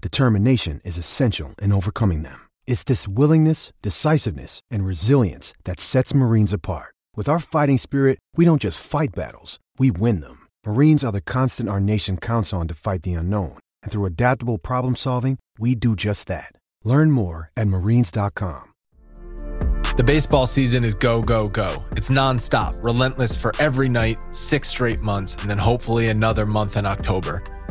determination is essential in overcoming them. It's this willingness, decisiveness, and resilience that sets Marines apart. With our fighting spirit, we don't just fight battles, we win them. Marines are the constant our nation counts on to fight the unknown. And through adaptable problem solving, we do just that. Learn more at marines.com. The baseball season is go, go, go. It's nonstop, relentless for every night, six straight months, and then hopefully another month in October.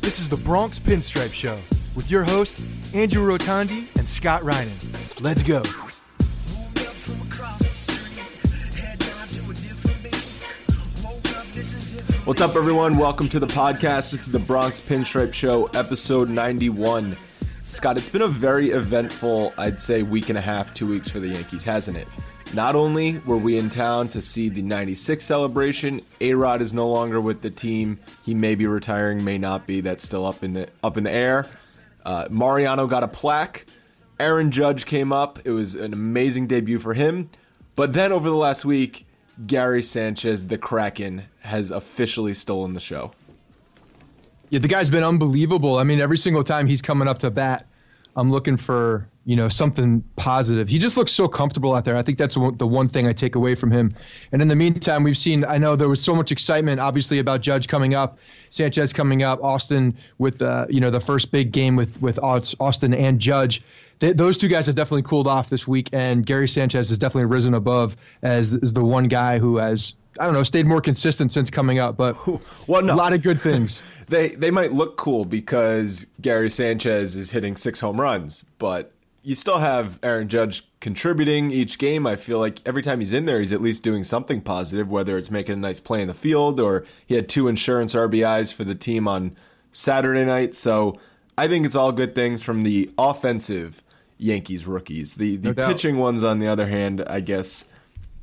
This is the Bronx Pinstripe Show with your hosts, Andrew Rotondi and Scott Reinen. Let's go. What's up, everyone? Welcome to the podcast. This is the Bronx Pinstripe Show, episode 91. Scott, it's been a very eventful, I'd say, week and a half, two weeks for the Yankees, hasn't it? Not only were we in town to see the 96 celebration, A Rod is no longer with the team. He may be retiring, may not be. That's still up in the up in the air. Uh, Mariano got a plaque. Aaron Judge came up. It was an amazing debut for him. But then over the last week, Gary Sanchez, the Kraken, has officially stolen the show. Yeah, the guy's been unbelievable. I mean, every single time he's coming up to bat, I'm looking for you know something positive. He just looks so comfortable out there. I think that's the one thing I take away from him. And in the meantime, we've seen. I know there was so much excitement, obviously, about Judge coming up, Sanchez coming up, Austin with uh, you know the first big game with with Austin and Judge. They, those two guys have definitely cooled off this week, and Gary Sanchez has definitely risen above as, as the one guy who has I don't know, stayed more consistent since coming up, but well, no. a lot of good things. they they might look cool because Gary Sanchez is hitting six home runs, but you still have Aaron Judge contributing each game. I feel like every time he's in there, he's at least doing something positive, whether it's making a nice play in the field or he had two insurance RBIs for the team on Saturday night. So I think it's all good things from the offensive Yankees rookies. The the no pitching ones, on the other hand, I guess.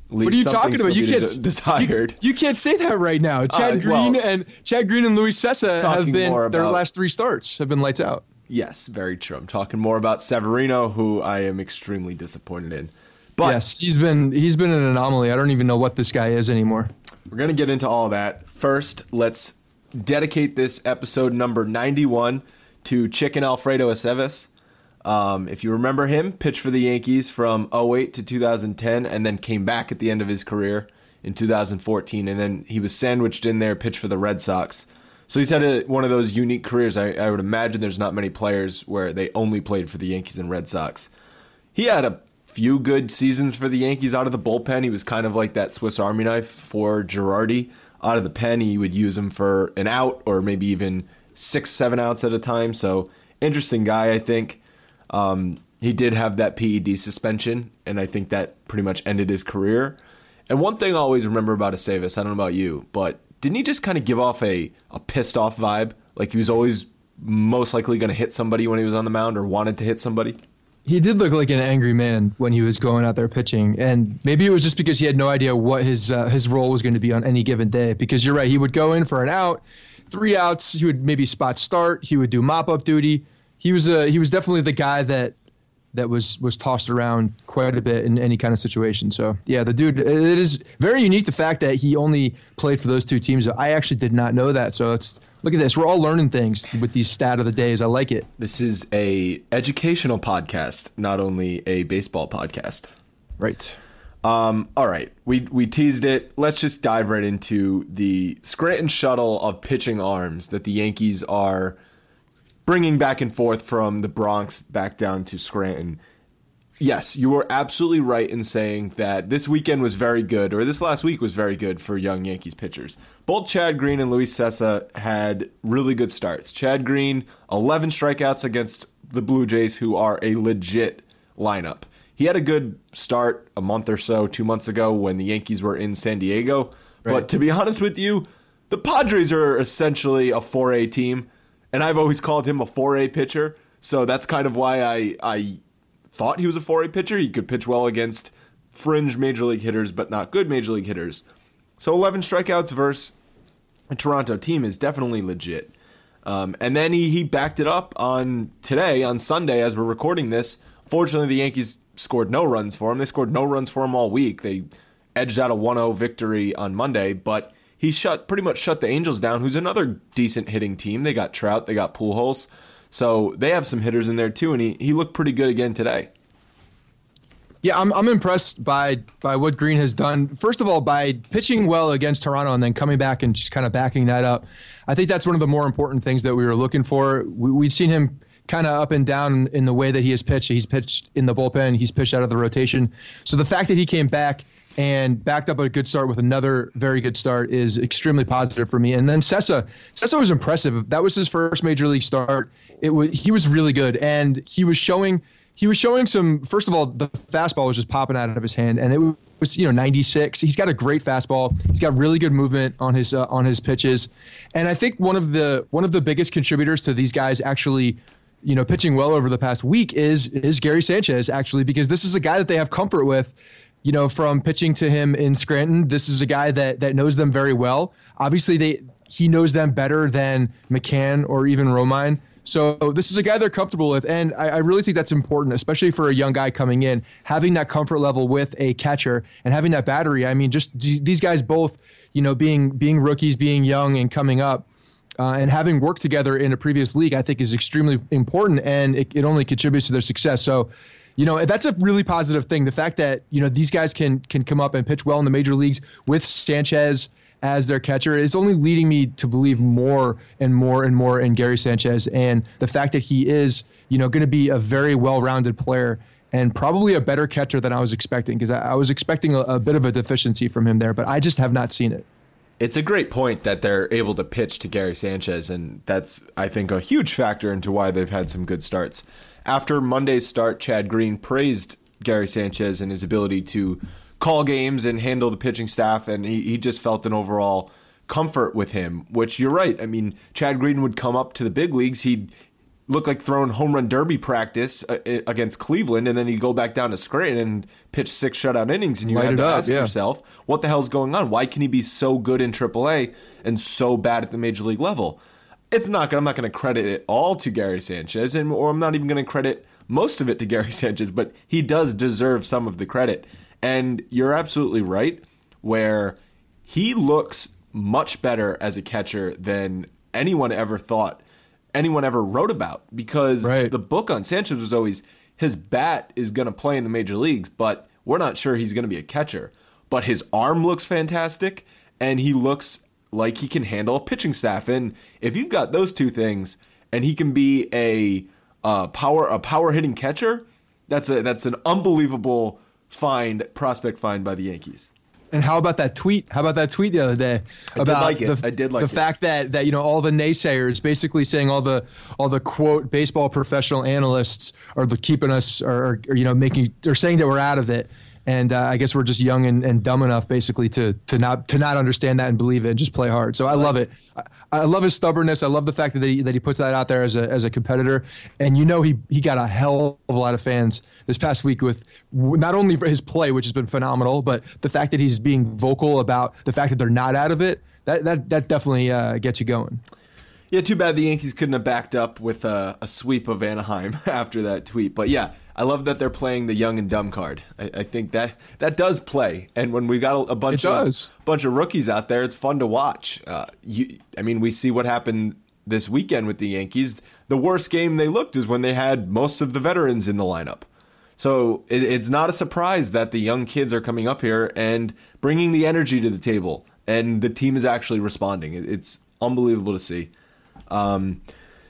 What are you talking about? You can't desired. You, you, can't say that right now. Chad uh, Green well, and Chad Green and Luis Cessa have been about, their last three starts have been lights out. Yes, very true. I'm talking more about Severino, who I am extremely disappointed in. But yes, he's been he's been an anomaly. I don't even know what this guy is anymore. We're gonna get into all that. First, let's dedicate this episode number 91 to Chicken Alfredo Aceves. Um, if you remember him, pitched for the Yankees from 08 to 2010 and then came back at the end of his career in 2014. And then he was sandwiched in there, pitched for the Red Sox. So he's had a, one of those unique careers. I, I would imagine there's not many players where they only played for the Yankees and Red Sox. He had a few good seasons for the Yankees out of the bullpen. He was kind of like that Swiss Army knife for Girardi. Out of the pen, he would use him for an out or maybe even six, seven outs at a time. So interesting guy, I think. Um, he did have that PED suspension, and I think that pretty much ended his career. And one thing I always remember about Aceves, I don't know about you, but didn't he just kind of give off a, a pissed off vibe? Like he was always most likely going to hit somebody when he was on the mound or wanted to hit somebody? He did look like an angry man when he was going out there pitching, and maybe it was just because he had no idea what his uh, his role was going to be on any given day. Because you're right, he would go in for an out, three outs. He would maybe spot start. He would do mop up duty. He was a he was definitely the guy that that was was tossed around quite a bit in any kind of situation. So yeah, the dude. It is very unique the fact that he only played for those two teams. I actually did not know that. So it's look at this. We're all learning things with these stat of the days. I like it. This is a educational podcast, not only a baseball podcast. Right. Um, all right, we we teased it. Let's just dive right into the Scranton shuttle of pitching arms that the Yankees are bringing back and forth from the Bronx back down to Scranton. Yes, you were absolutely right in saying that this weekend was very good, or this last week was very good for young Yankees pitchers. Both Chad Green and Luis Cessa had really good starts. Chad Green, 11 strikeouts against the Blue Jays, who are a legit lineup. He had a good start a month or so, two months ago, when the Yankees were in San Diego. Right. But to be honest with you, the Padres are essentially a 4A team and I've always called him a 4A pitcher. So that's kind of why I I thought he was a 4A pitcher. He could pitch well against fringe major league hitters, but not good major league hitters. So 11 strikeouts versus a Toronto team is definitely legit. Um, and then he, he backed it up on today, on Sunday, as we're recording this. Fortunately, the Yankees scored no runs for him. They scored no runs for him all week. They edged out a 1 0 victory on Monday, but he shut pretty much shut the Angels down, who's another decent hitting team. They got Trout, they got Pujols, so they have some hitters in there too, and he, he looked pretty good again today. Yeah, I'm I'm impressed by by what Green has done. First of all, by pitching well against Toronto and then coming back and just kind of backing that up. I think that's one of the more important things that we were looking for. We, we'd seen him kind of up and down in the way that he has pitched. He's pitched in the bullpen. He's pitched out of the rotation. So the fact that he came back and backed up a good start with another very good start is extremely positive for me. And then Cessa, Cessa was impressive. That was his first major league start. It was he was really good, and he was showing he was showing some. First of all, the fastball was just popping out of his hand, and it was you know 96. He's got a great fastball. He's got really good movement on his uh, on his pitches, and I think one of the one of the biggest contributors to these guys actually you know, pitching well over the past week is is Gary Sanchez actually because this is a guy that they have comfort with you know, from pitching to him in Scranton. This is a guy that that knows them very well. Obviously, they he knows them better than McCann or even Romine. So this is a guy they're comfortable with, and I, I, really think that's important, especially for a young guy coming in, having that comfort level with a catcher and having that battery. I mean, just d- these guys both, you know, being being rookies, being young, and coming up. Uh, and having worked together in a previous league, I think is extremely important, and it, it only contributes to their success. So, you know that's a really positive thing. The fact that you know these guys can can come up and pitch well in the major leagues with Sanchez as their catcher is only leading me to believe more and more and more in Gary Sanchez and the fact that he is you know going to be a very well-rounded player and probably a better catcher than I was expecting because I, I, was expecting a, a bit of a deficiency from him there, but I just have not seen it. It's a great point that they're able to pitch to Gary Sanchez, and that's I think a huge factor into why they've had some good starts. After Monday's start, Chad Green praised Gary Sanchez and his ability to call games and handle the pitching staff, and he, he just felt an overall comfort with him, which you're right. I mean, Chad Green would come up to the big leagues. He'd look like throwing home run derby practice uh, against Cleveland, and then he'd go back down to Scranton and pitch six shutout innings, and you Light had to up, ask yeah. yourself, what the hell's going on? Why can he be so good in AAA and so bad at the major league level? it's not I'm not going to credit it all to Gary Sanchez, and or I'm not even going to credit most of it to Gary Sanchez, but he does deserve some of the credit. And you're absolutely right, where he looks much better as a catcher than anyone ever thought, anyone ever wrote about, because right. the book on Sanchez was always his bat is going to play in the major leagues, but we're not sure he's going to be a catcher. But his arm looks fantastic, and he looks like he can handle a pitching staff. And if you've got those two things, and he can be a uh, power a power hitting catcher, that's a that's an unbelievable find prospect find by the Yankees. And how about that tweet? How about that tweet the other day I about like it. the, I did like the it. fact that that you know all the naysayers basically saying all the all the quote baseball professional analysts are the keeping us or, or you know making they're saying that we're out of it. And uh, I guess we're just young and, and dumb enough, basically, to to not to not understand that and believe it and just play hard. So I love it. I, love his stubbornness. I love the fact that he, that he puts that out there as a as a competitor. And you know he he got a hell of a lot of fans this past week with not only for his play, which has been phenomenal, but the fact that he's being vocal about the fact that they're not out of it. That that that definitely uh, gets you going. Yeah, too bad the Yankees couldn't have backed up with a, a sweep of Anaheim after that tweet. But yeah, I love that they're playing the young and dumb card. I, I think that that does play, and when we got a, a bunch of bunch of rookies out there, it's fun to watch. Uh, you, I mean, we see what happened this weekend with the Yankees. The worst game they looked is when they had most of the veterans in the lineup. So it, it's not a surprise that the young kids are coming up here and bringing the energy to the table, and the team is actually responding. It, it's unbelievable to see. Um,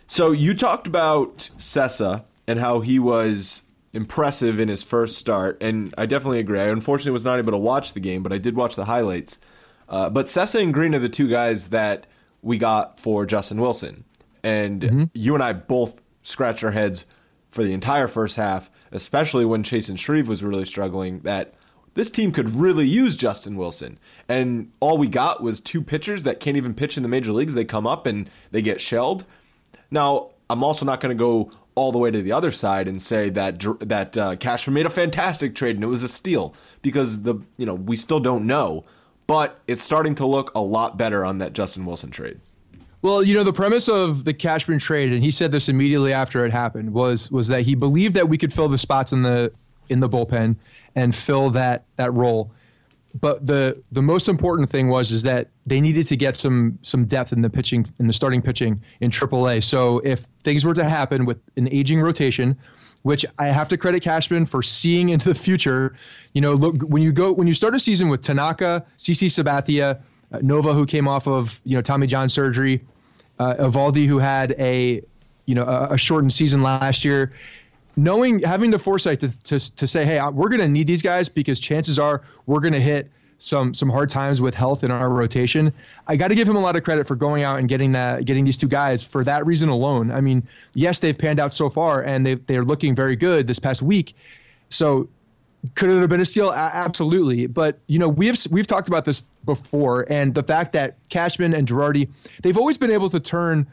so you talked about Cessa and how he was impressive in his first start, and I definitely agree. I unfortunately was not able to watch the game, but I did watch the highlights. Uh, but Cessa and Green are the two guys that we got for Justin Wilson, and you and I both scratched our heads for the entire first half, especially when Chasen Shreve was really struggling. That this team could really use Justin Wilson. And all we got was two pitchers that can't even pitch in the major leagues. They come up and they get shelled. Now, I'm also not going to go all the way to the other side and say that that uh, Cashman made a fantastic trade and it was a steal because the you know we still don't know, but it's starting to look a lot better on that Justin Wilson trade. Well, you know, the premise of the Cashman trade, and he said this immediately after it happened, was was that he believed that we could fill the spots in the in the bullpen and fill that that role. But the the most important thing was is that they needed to get some some depth in the pitching in the starting pitching in AAA. So if things were to happen with an aging rotation, which I have to credit Cashman for seeing into the future. You know, look when you go when you start a season with Tanaka, CC Sabathia, uh, Nova, who came off of you know Tommy John surgery, uh, Eovaldi, who had a you know a, a shortened season last year. Knowing having the foresight to to, to say, hey, we're going to need these guys because chances are we're going to hit some some hard times with health in our rotation. I got to give him a lot of credit for going out and getting that getting these two guys for that reason alone. I mean, yes, they've panned out so far and they they're looking very good this past week. So could it have been a steal? Absolutely. But you know, we've we've talked about this before, and the fact that Cashman and Girardi, they've always been able to turn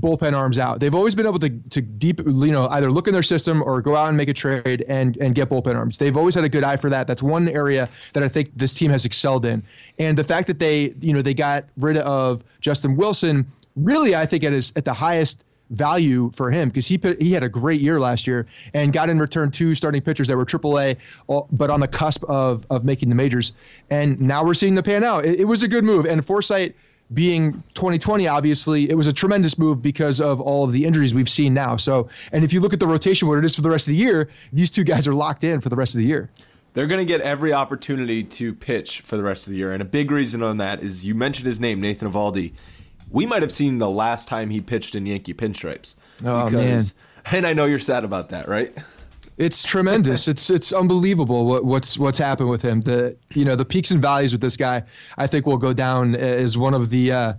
bullpen arms out. They've always been able to to deep, you know, either look in their system or go out and make a trade and and get bullpen arms. They've always had a good eye for that. That's one area that I think this team has excelled in. And the fact that they, you know, they got rid of Justin Wilson, really, I think at his at the highest value for him because he put, he had a great year last year and got in return two starting pitchers that were AAA, uh, but on the cusp of of making the majors. And now we're seeing the pan out. It, it was a good move, and Foresight being 2020, obviously, it was a tremendous move because of all of the injuries we've seen now. So, and if you look at the rotation, what it is for the rest of the year, these two guys are locked in for the rest of the year. They're going to get every opportunity to pitch for the rest of the year. And a big reason on that is you mentioned his name, Nathan Eovaldi. We might have seen the last time he pitched in Yankee pinstripes. Oh, man. And I know you're sad about that, right? It's tremendous. it's it's unbelievable what, what's what's happened with him. The you know the peaks and valleys with this guy, I think will go down as one of the uh,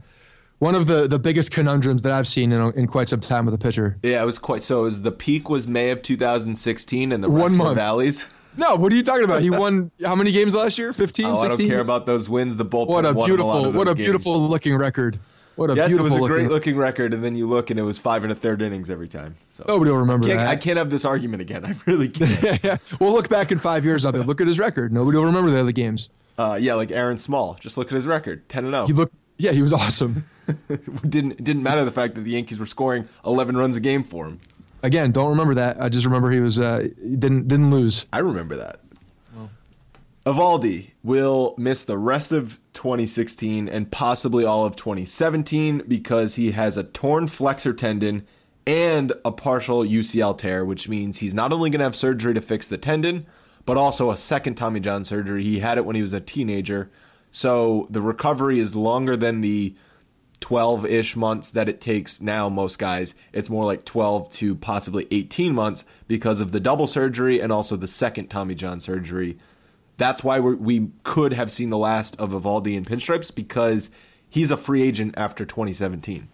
one of the, the biggest conundrums that I've seen in, in quite some time with a pitcher. Yeah, it was quite. So it was the peak was May of 2016, and the One month. valleys. No, what are you talking about? He won how many games last year? 15, Oh, I 16? don't care about those wins. The bullpen What a won a lot beautiful what a games. beautiful looking record. What a Yes, it was a great looking. looking record, and then you look, and it was five and a third innings every time. So Nobody will remember can't, that. I can't have this argument again. I really can't. yeah, yeah. We'll look back in five years on it. Look at his record. Nobody will remember the other games. uh, yeah, like Aaron Small. Just look at his record, ten and oh. He zero. looked. Yeah, he was awesome. Didn't didn't matter the fact that the Yankees were scoring eleven runs a game for him. Again, don't remember that. I just remember he was uh, didn't didn't lose. I remember that. Eovaldi will miss the rest of 2016 and possibly all of 2017 because he has a torn flexor tendon and a partial UCL tear, which means he's not only going to have surgery to fix the tendon, but also a second Tommy John surgery. He had it when he was a teenager. So the recovery is longer than the 12 ish months that it takes now, most guys. It's more like 12 to possibly 18 months because of the double surgery and also the second Tommy John surgery. That's why we could have seen the last of Eovaldi in pinstripes because he's a free agent after 2017.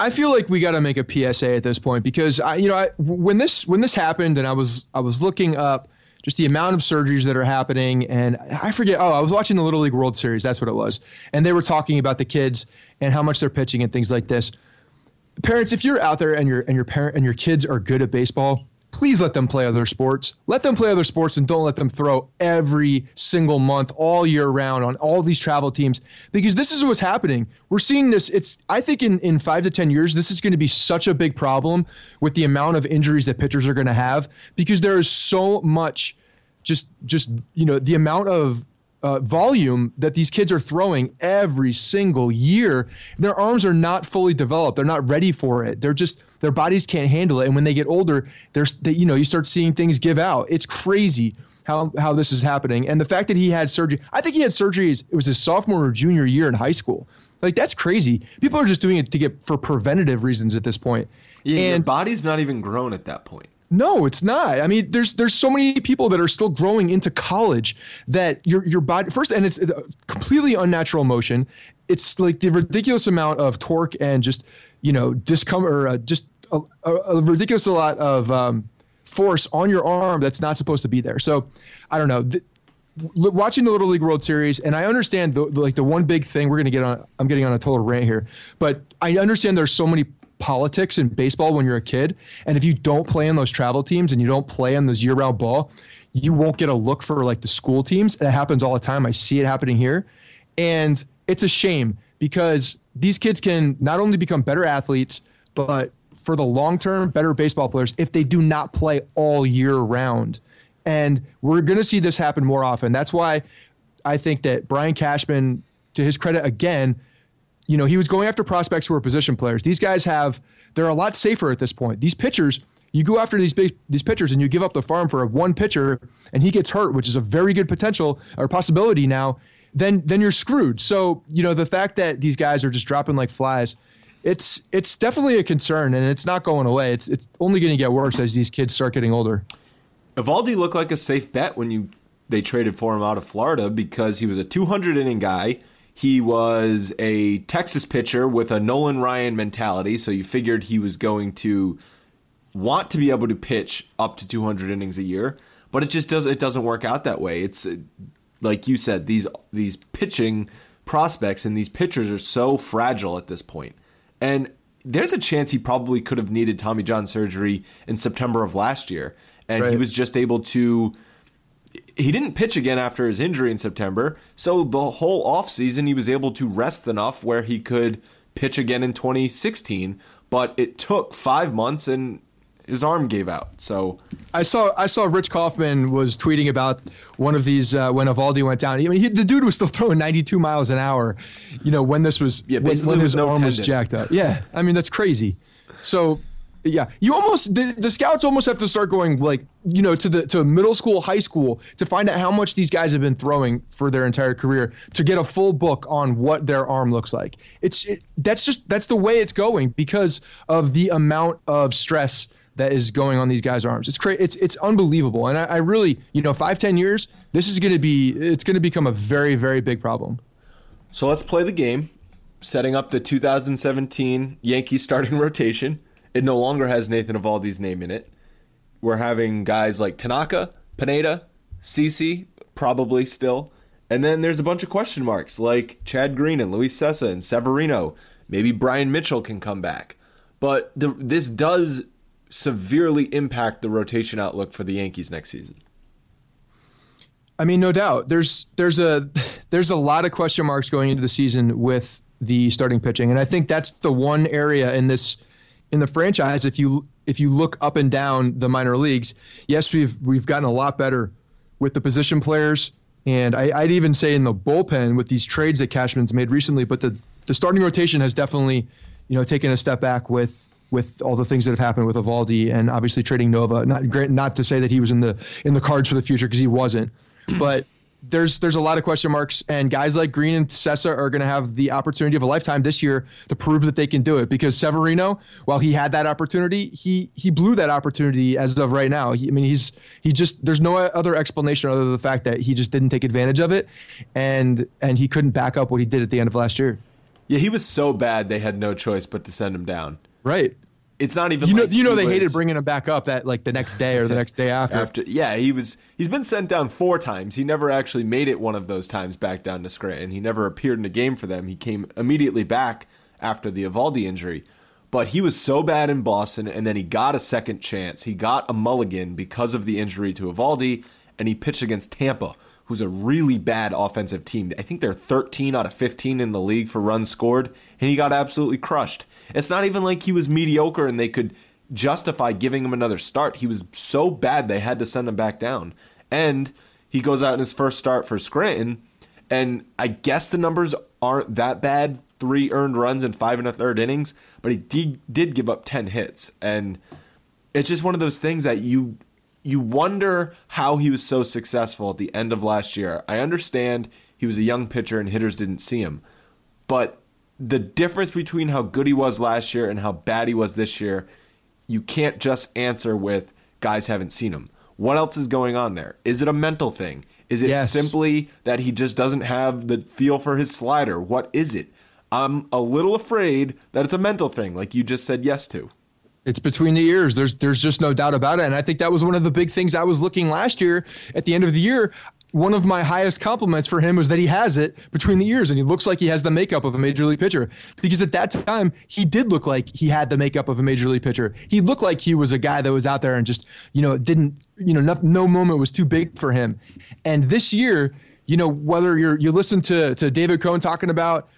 I feel like we got to make a PSA at this point because I, you know, I, when this when this happened and I was I was looking up just the amount of surgeries that are happening. And I forget, oh, I was watching the Little League World Series. That's what it was. And they were talking about the kids and how much they're pitching and things like this. Parents, if you're out there and your and your parent and your kids are good at baseball, please let them play other sports. Let them play other sports and don't let them throw every single month all year round on all these travel teams because this is what's happening. We're seeing this it's I think in in 5 to 10 years this is going to be such a big problem with the amount of injuries that pitchers are going to have because there is so much just just you know the amount of uh, volume that these kids are throwing every single year. Their arms are not fully developed. They're not ready for it. They're just their bodies can't handle it. And when they get older, there's they, you know you start seeing things give out. It's crazy how how this is happening. And the fact that he had surgery, I think he had surgery. It was his sophomore or junior year in high school. Like that's crazy. People are just doing it to get for preventative reasons at this point. Yeah, and body's not even grown at that point. No, it's not. I mean, there's there's so many people that are still growing into college that your your body first, and it's a completely unnatural motion. It's like the ridiculous amount of torque and just you know discomfort, or uh, just a, a, ridiculous a lot of um, force on your arm that's not supposed to be there. So I don't know. Watching the Little League World Series, and I understand the, like the one big thing we're going to get on. I'm getting on a total rant here, but I understand there's so many politics in baseball when you're a kid. And if you don't play in those travel teams and you don't play in those year round ball, you won't get a look for like the school teams. That happens all the time. I see it happening here. And it's a shame because these kids can not only become better athletes, but for the long term, better baseball players if they do not play all year round. And we're going to see this happen more often. That's why I think that Brian Cashman, to his credit again, you know, he was going after prospects who are position players. These guys have they're a lot safer at this point. These pitchers, you go after these big, these pitchers and you give up the farm for one pitcher and he gets hurt, which is a very good potential or possibility now, then then you're screwed. So, you know, the fact that these guys are just dropping like flies, it's it's definitely a concern and it's not going away. It's it's only going to get worse as these kids start getting older. Eovaldi looked like a safe bet when you they traded for him out of Florida because he was a 200 inning guy he was a Texas pitcher with a Nolan Ryan mentality, so you figured he was going to want to be able to pitch up to 200 innings a year, but it just does it doesn't work out that way. It's like you said these these pitching prospects and these pitchers are so fragile at this point. And there's a chance he probably could have needed Tommy John surgery in September of last year and right. he was just able to he didn't pitch again after his injury in September. So the whole offseason, he was able to rest enough where he could pitch again in 2016. But it took five months and his arm gave out. So I saw I saw Rich Kaufman was tweeting about one of these uh, when Eovaldi went down. I mean, he, the dude was still throwing 92 miles an hour. You know when this was yeah, when, when his no arm tendon. was jacked up. Yeah, I mean that's crazy. So yeah, you almost the, the, scouts almost have to start going like you know to the to middle school, high school to find out how much these guys have been throwing for their entire career to get a full book on what their arm looks like. It's it, that's just that's the way it's going because of the amount of stress that is going on these guys' arms. It's crazy. It's it's unbelievable, and I, I really you know five ten years this is going to be it's going to become a very very big problem. So let's play the game, setting up the 2017 Yankees starting rotation. It no longer has Nathan Eovaldi's name in it. We're having guys like Tanaka, Pineda, CC, probably still. And then there's a bunch of question marks like Chad Green and Luis Cessa and Severino. Maybe Bryan Mitchell can come back. But the, this does severely impact the rotation outlook for the Yankees next season. I mean, no doubt. There's there's a there's a lot of question marks going into the season with the starting pitching, and I think that's the one area in this in the franchise, if you if you look up and down the minor leagues, yes, we've we've gotten a lot better with the position players, and I, would even say in the bullpen with these trades that Cashman's made recently. But the the starting rotation has definitely, you know, taken a step back with with all the things that have happened with Eovaldi and obviously trading Nova. Not not to say that he was in the in the cards for the future because he wasn't, but there's there's a lot of question marks, and guys like Green and Cessa are going to have the opportunity of a lifetime this year to prove that they can do it. Because Severino, while he had that opportunity, he he blew that opportunity as of right now. He, I mean, he's he just there's no other explanation other than the fact that he just didn't take advantage of it, and and he couldn't back up what he did at the end of last year. Yeah, he was so bad they had no choice but to send him down. Right. It's not even you know like you know they was- hated bringing him back up that like the next day or the next day after. after yeah he was he's been sent down four times. He never actually made it one of those times back down to scranton. He never appeared in a game for them. He came immediately back after the Eovaldi injury. But he was so bad in boston and then he got a second chance. He got a mulligan because of the injury to Eovaldi, and he pitched against tampa who's a really bad offensive team i think they're 13 out of 15 in the league for runs scored and he got absolutely crushed it's not even like he was mediocre and they could justify giving him another start. He was so bad they had to send him back down. And he goes out in his first start for Scranton, and I guess the numbers aren't that bad. Three earned runs in five and a third innings, but he did, did give up ten hits, and it's just one of those things that you you wonder how he was so successful at the end of last year. I understand he was a young pitcher and hitters didn't see him, but the difference between how good he was last year and how bad he was this year, you can't just answer with guys haven't seen him. What else is going on there? Is it a mental thing? Is it Yes. simply that he just doesn't have the feel for his slider? What is it? I'm a little afraid that it's a mental thing, like you just said yes to. It's between the ears. There's there's just no doubt about it. And I think that was one of the big things I was looking last year at the end of the year. One of my highest compliments for him was that he has it between the ears and he looks like he has the makeup of a major league pitcher. Because at that time, he did look like he had the makeup of a major league pitcher. He looked like he was a guy that was out there and just, you know, didn't, you know, no, no moment was too big for him. And this year, you know, whether you're you listen to to David Cone talking about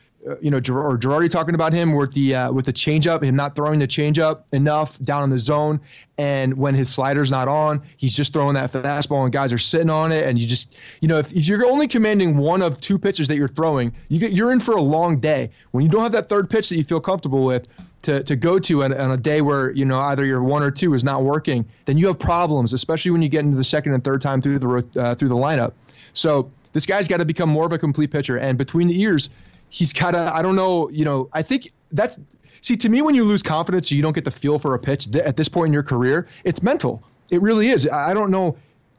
you know, or Girardi talking about him with the uh, with the changeup, him not throwing the changeup enough down in the zone, and when his slider's not on, he's just throwing that fastball, and guys are sitting on it, and you just, you know, if, if you're only commanding one of two pitches that you're throwing, you get you're in for a long day. When you don't have that third pitch that you feel comfortable with to to go to on, on a day where you know either your one or two is not working, then you have problems, especially when you get into the second and third time through the uh, through the lineup. So this guy's got to become more of a complete pitcher. And between the ears, he's got to, I don't know, you know, I think that's, see, to me, when you lose confidence, you don't get the feel for a pitch th- at this point in your career, it's mental. It really is. I I don't know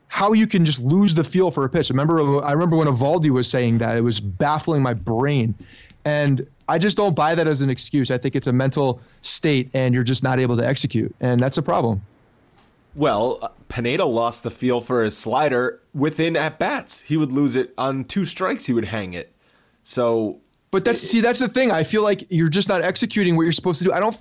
how you can just lose the feel for a pitch. I remember, I remember when Eovaldi was saying that, it was baffling my brain. And I just don't buy that as an excuse. I think it's a mental state and you're just not able to execute. And that's a problem. Well, uh, Pineda lost the feel for his slider within at bats. He would lose it on two strikes. He would hang it. So But that's see, that's the thing. I feel like you're just not executing what you're supposed to do. I don't.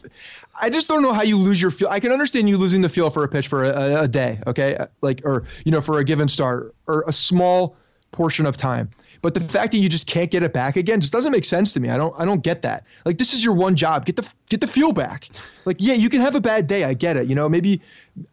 I just don't know how you lose your feel. I can understand you losing the feel for a pitch for a, a day, okay, like or you know for a given start or a small portion of time. But the fact that you just can't get it back again just doesn't make sense to me. I don't. I don't get that. Like this is your one job. Get the get the feel back. Like yeah, you can have a bad day. I get it. You know maybe.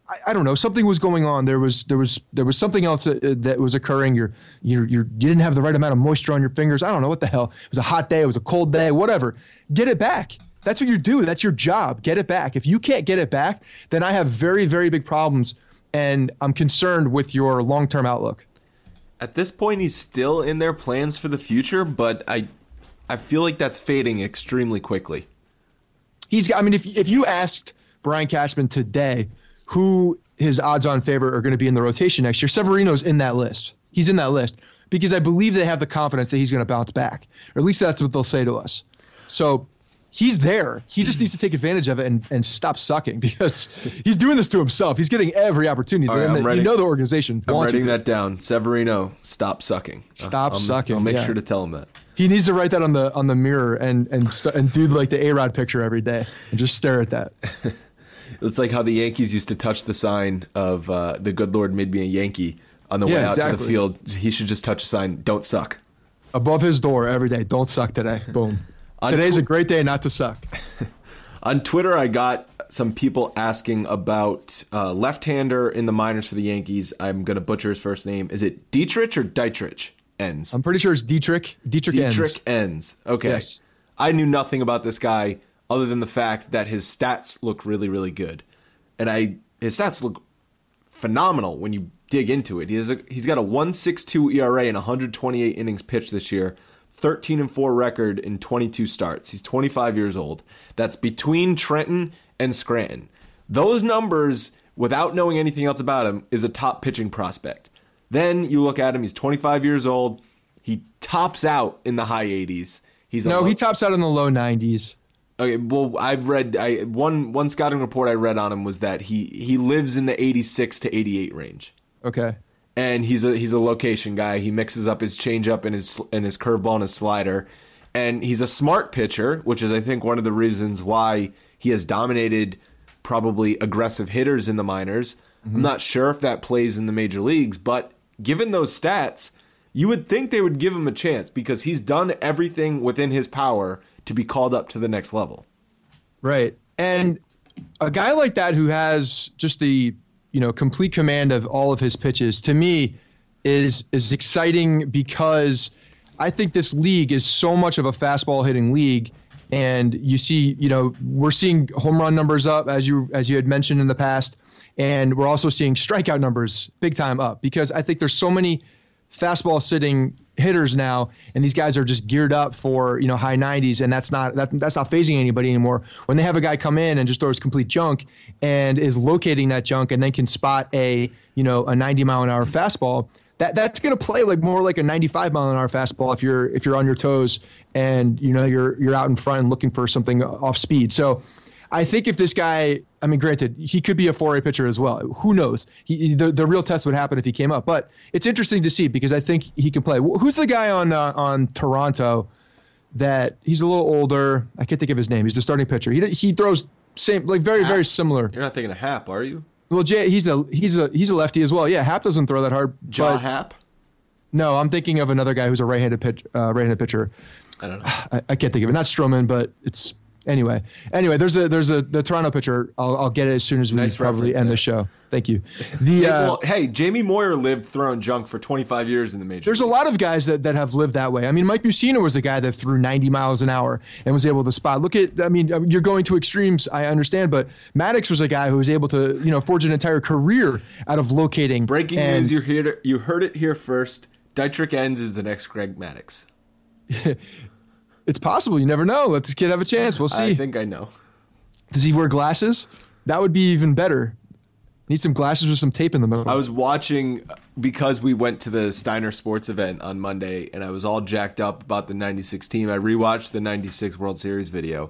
I, I don't know. Something was going on. There was there was there was something else that, that was occurring. You're you're you're you didn't have the right amount of moisture on your fingers. I don't know what the hell. It was a hot day. It was a cold day. Whatever. Get it back. That's what you do. That's your job. Get it back. If you can't get it back, then I have very very big problems, and I'm concerned with your long term outlook. At this point, he's still in their plans for the future, but I, I feel like that's fading extremely quickly. He's. I mean, if if you asked Brian Cashman today who his odds-on favorite are going to be in the rotation next year, Severino's in that list. He's in that list because I believe they have the confidence that he's going to bounce back, or at least that's what they'll say to us. So he's there. He just needs to take advantage of it and, and stop sucking because he's doing this to himself. He's getting every opportunity. All right, I'm writing- you know the organization I'm writing that down. Severino, stop sucking. Stop I'll- sucking, I'll make yeah. sure to tell him that. He needs to write that on the on the mirror and and st- and do like the A Rod picture every day and just stare at that. It's like how the Yankees used to touch the sign of uh, "The Good Lord made me a Yankee" on the way Yeah, out to the field. He should just touch a sign, "Don't suck." above his door every day. Don't suck today. Boom. Today's tw- a great day not to suck. On Twitter, I got some people asking about uh, left-hander in the minors for the Yankees. I'm gonna butcher his first name. Is it Dietrich or Dietrich? Enns. I'm pretty sure it's Dietrich. Dietrich, Dietrich Enns. Enns. Okay. Yes. I knew nothing about this guy other than the fact that his stats look really, really good, and I his stats look phenomenal when you dig into it. He has a, he's got a 1.62 ERA and 128 innings pitched this year. 13 and 4 record in 22 starts. He's 25 years old. That's between Trenton and Scranton. Those numbers, without knowing anything else about him, is a top pitching prospect. Then you look at him, he's 25 years old. He tops out in the high 80s. He's no, low, he tops out in the low 90s. Okay, well, I've read I one one scouting report I read on him was that he he lives in the 86 to 88 range. Okay. And he's a he's a location guy. He mixes up his changeup and his and his curveball and his slider. And he's a smart pitcher, which is I think one of the reasons why he has dominated probably aggressive hitters in the minors. Mm-hmm. I'm not sure if that plays in the major leagues, but given those stats, you would think they would give him a chance because he's done everything within his power to be called up to the next level. Right. And a guy like that who has just the, you know, complete command of all of his pitches to me is is exciting because I think this league is so much of a fastball hitting league. And you see, you know, we're seeing home run numbers up as you as you had mentioned in the past. And we're also seeing strikeout numbers big time up because I think there's so many fastball sitting hitters now, and these guys are just geared up for you know high 90s, and that's not that, that's not phasing anybody anymore. When they have a guy come in and just throws complete junk and is locating that junk, and then can spot a you know a 90 mile an hour fastball, that that's going to play like more like a 95 mile an hour fastball if you're if you're on your toes and you know you're you're out in front and looking for something off speed. So I think if this guy, I mean, granted, he could be a 4A pitcher as well. Who knows? He, the, the real test would happen if he came up. But it's interesting to see because I think he can play. Who's the guy on uh, on Toronto that he's a little older? I can't think of his name. He's the starting pitcher. He he throws same like very Happ. very similar. You're not thinking of Happ, are you? Well, Jay, he's a he's a he's a lefty as well. Yeah, Happ doesn't throw that hard. Jaw Happ. No, I'm thinking of another guy who's a right-handed pitch, uh, right-handed pitcher. I don't know. I, I, can't think of it. Not Stroman, but it's anyway, anyway, there's a there's a the Toronto pitcher. I'll, I'll get it as soon as we nice probably end there. the show. Thank you. The uh, well, hey, Jamie Moyer lived throwing junk for 25 years in the major. There's leagues. a lot of guys that, that have lived that way. I mean, Mike Mussina was the guy that threw 90 miles an hour and was able to spot. Look at, I mean, you're going to extremes. I understand, but Maddux was a guy who was able to, you know, forge an entire career out of locating. Breaking and, news: you heard you heard it here first. Dietrich Enns is the next Greg Maddux. It's possible. You never know. Let this kid have a chance. We'll see. I think I know. Does he wear glasses? That would be even better. Need some glasses with some tape in the middle. I was watching uh, because we went to the Steiner Sports event on Monday, and I was all jacked up about the '96 team. I rewatched the '96 World Series video,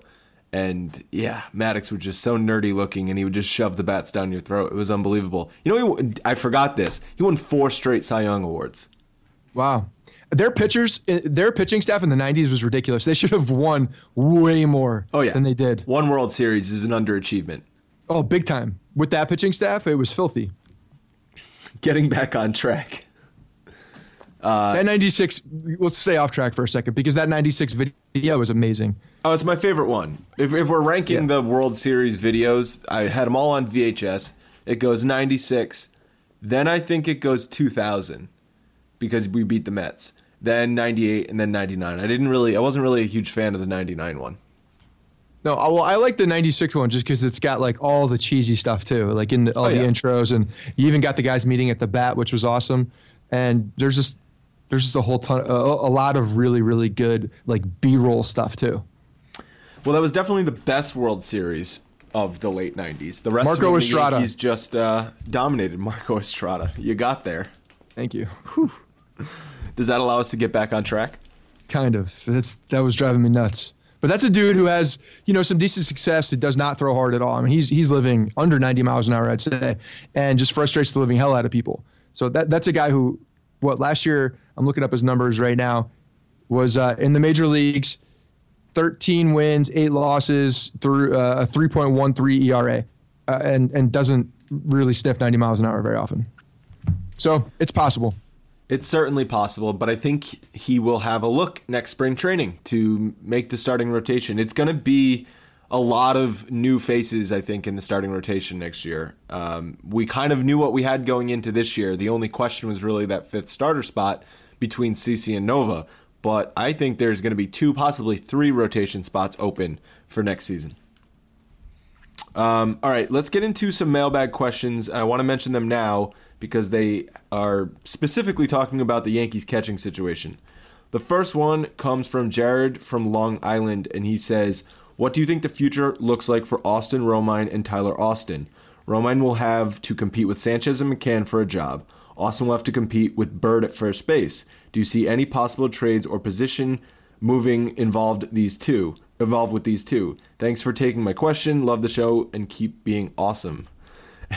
and yeah, Maddux was just so nerdy looking, and he would just shove the bats down your throat. It was unbelievable. You know, he, I forgot this. He won four straight Cy Young awards. Wow their pitchers, eh, their pitching staff in the '90s was ridiculous. They should have won way more. Oh, yeah. than they did. One World Series is an underachievement. Oh, big time! With that pitching staff, it was filthy. Getting back on track. Uh, that 96, let's stay off track for a second because that 96 video was amazing. Oh, it's my favorite one. If, if we're ranking yeah. the World Series videos, I had them all on VHS. It goes 96. Then I think it goes 2000 because we beat the Mets then 98, and then 99. I didn't really, I wasn't really a huge fan of the 99 one. No, well, I like the '96 one just because it's got like all the cheesy stuff too, like in the, all oh, the yeah. intros, and you even got the guys meeting at the bat, which was awesome. And there's just there's just a whole ton, a, a lot of really really good like B-roll stuff too. Well, that was definitely the best World Series of the late '90s. The rest Marco of Estrada, he's just uh, dominated. Marco Estrada, you got there. Thank you. Whew. Does that allow us to get back on track? Kind of. That's that was driving me nuts. But that's a dude who has, you know, some decent success. He does not throw hard at all. I mean, he's he's living under 90 miles an hour, I'd say, and just frustrates the living hell out of people. So that that's a guy who, what last year I'm looking up his numbers right now, was uh, in the major leagues, 13 wins, eight losses, through uh, a 3.13 ERA, uh, and and doesn't really sniff 90 miles an hour very often. So it's possible. It's certainly possible, but I think he will have a look next spring training to make the starting rotation. It's going to be a lot of new faces, I think, in the starting rotation next year. Um, we kind of knew what we had going into this year. The only question was really that fifth starter spot between CC and Nova. But I think there's going to be two, possibly three rotation spots open for next season. Um, all right, let's get into some mailbag questions. I want to mention them now because they are specifically talking about the Yankees catching situation. The first one comes from Jared from Long Island, and he says, What do you think the future looks like for Austin Romine and Tyler Austin? Romine will have to compete with Sanchez and McCann for a job. Austin will have to compete with Bird at first base. Do you see any possible trades or position moving involved these two? Involved with these two. Thanks for taking my question. Love the show and keep being awesome.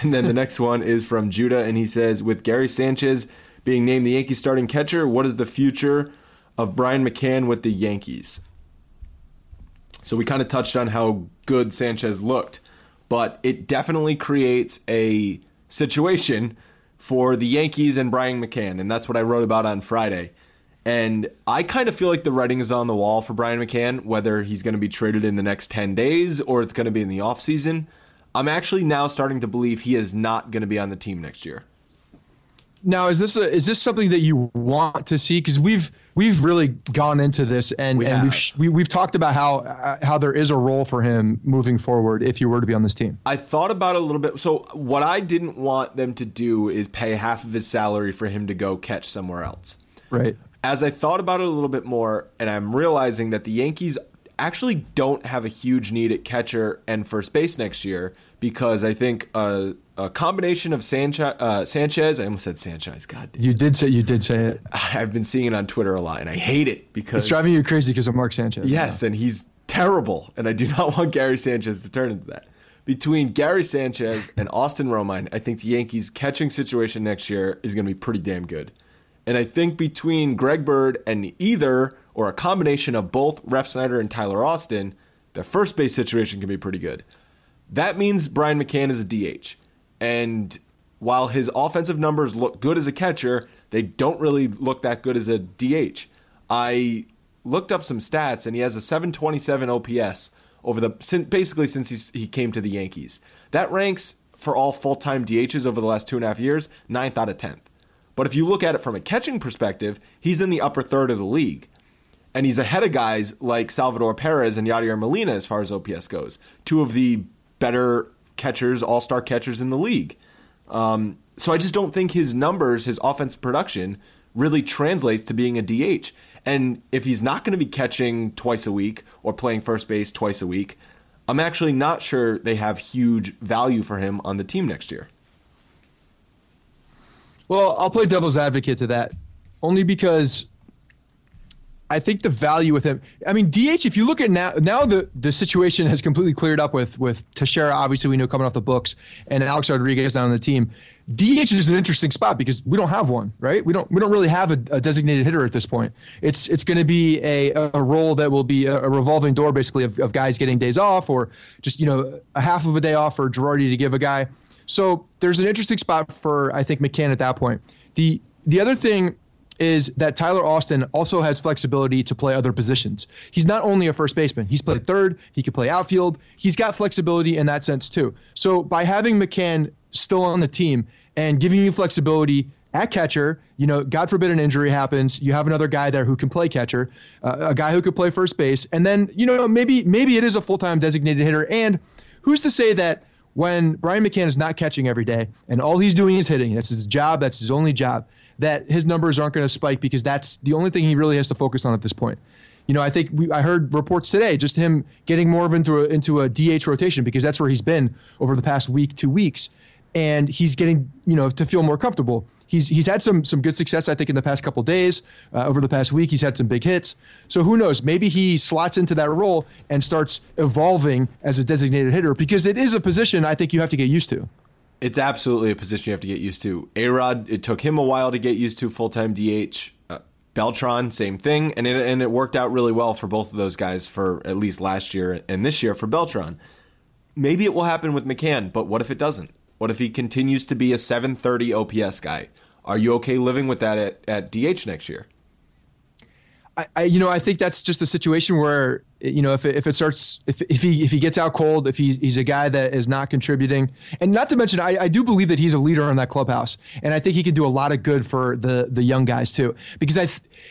And then the next one is from Judah, and he says, with Gary Sanchez being named the Yankees starting catcher, what is the future of Brian McCann with the Yankees? So we kind of touched on how good Sanchez looked, but it definitely creates a situation for the Yankees and Brian McCann, and that's what I wrote about on Friday. And I kind of feel like the writing is on the wall for Brian McCann, whether he's going to be traded in the next 10 days or it's going to be in the offseason. I'm actually now starting to believe he is not going to be on the team next year. Now, is this a, is this something that you want to see? Because we've we've really gone into this and, We and have. we've we, we've talked about how uh, how there is a role for him moving forward if you were to be on this team. I thought about it a little bit. So, what I didn't want them to do is pay half of his salary for him to go catch somewhere else. Right. As I thought about it a little bit more, and I'm realizing that the Yankees actually don't have a huge need at catcher and first base next year because I think a, a combination of Sanchez, uh, Sanchez, I almost said Sanchez, God damn. You did say you did say it. I've been seeing it on Twitter a lot, and I hate it because It's driving you crazy because of Mark Sanchez. Yes, and he's terrible, and I do not want Gary Sanchez to turn into that. Between Gary Sanchez and Austin Romine, I think the Yankees' catching situation next year is going to be pretty damn good. And I think between Greg Bird and either or a combination of both Refsnyder and Tyler Austin, the first base situation can be pretty good. That means Brian McCann is a DH. And while his offensive numbers look good as a catcher, they don't really look that good as a DH. I looked up some stats, and he has a 727 OPS over the basically since he came to the Yankees. That ranks for all full time DHs over the last two and a half years, ninth out of tenth. But if you look at it from a catching perspective, he's in the upper third of the league. And he's ahead of guys like Salvador Perez and Yadier Molina as far as OPS goes. Two of the better catchers, all star catchers in the league. Um, so I just don't think his numbers, his offensive production, really translates to being a DH. And if he's not going to be catching twice a week or playing first base twice a week, I'm actually not sure they have huge value for him on the team next year. Well, I'll play devil's advocate to that, only because I think the value with him. I mean, DH. If you look at now, now the the situation has completely cleared up with with Teixeira. Obviously, we know coming off the books, and Alex Rodriguez down on the team. DH is an interesting spot because we don't have one, right? We don't we don't really have a, a designated hitter at this point. It's it's going to be a, a role that will be a, a revolving door, basically, of, of guys getting days off or just you know a half of a day off for Girardi to give a guy. So there's an interesting spot for I think McCann at that point. The the other thing is that Tyler Austin also has flexibility to play other positions. He's not only a first baseman, he's played third, he could play outfield. He's got flexibility in that sense too. So by having McCann still on the team and giving you flexibility at catcher, you know, God forbid an injury happens, you have another guy there who can play catcher, uh, a guy who could play first base, and then you know maybe maybe it is a full-time designated hitter. And who's to say that when Brian McCann is not catching every day and all he's doing is hitting, that's his job, that's his only job, that his numbers aren't going to spike because that's the only thing he really has to focus on at this point. You know, I think we, I heard reports today just him getting more of into a, into a DH rotation because that's where he's been over the past week, two weeks, and he's getting you know to feel more comfortable. He's he's had some some good success I think in the past couple days. Uh, over the past week, he's had some big hits. So who knows? Maybe he slots into that role and starts evolving as a designated hitter because it is a position I think you have to get used to. It's absolutely a position you have to get used to. A Rod, it took him a while to get used to full time DH. Uh, Beltran, same thing, and it, and it worked out really well for both of those guys for at least last year and this year for Beltran. Maybe it will happen with McCann, but what if it doesn't? What if he continues to be a 730 OPS guy? Are you okay living with that at, at DH next year? I, I, you know, I think that's just a situation where you know, if it, if it starts, if, if he if he gets out cold, if he, he's a guy that is not contributing, and not to mention, I, I do believe that he's a leader in that clubhouse, and I think he can do a lot of good for the the young guys too. Because I,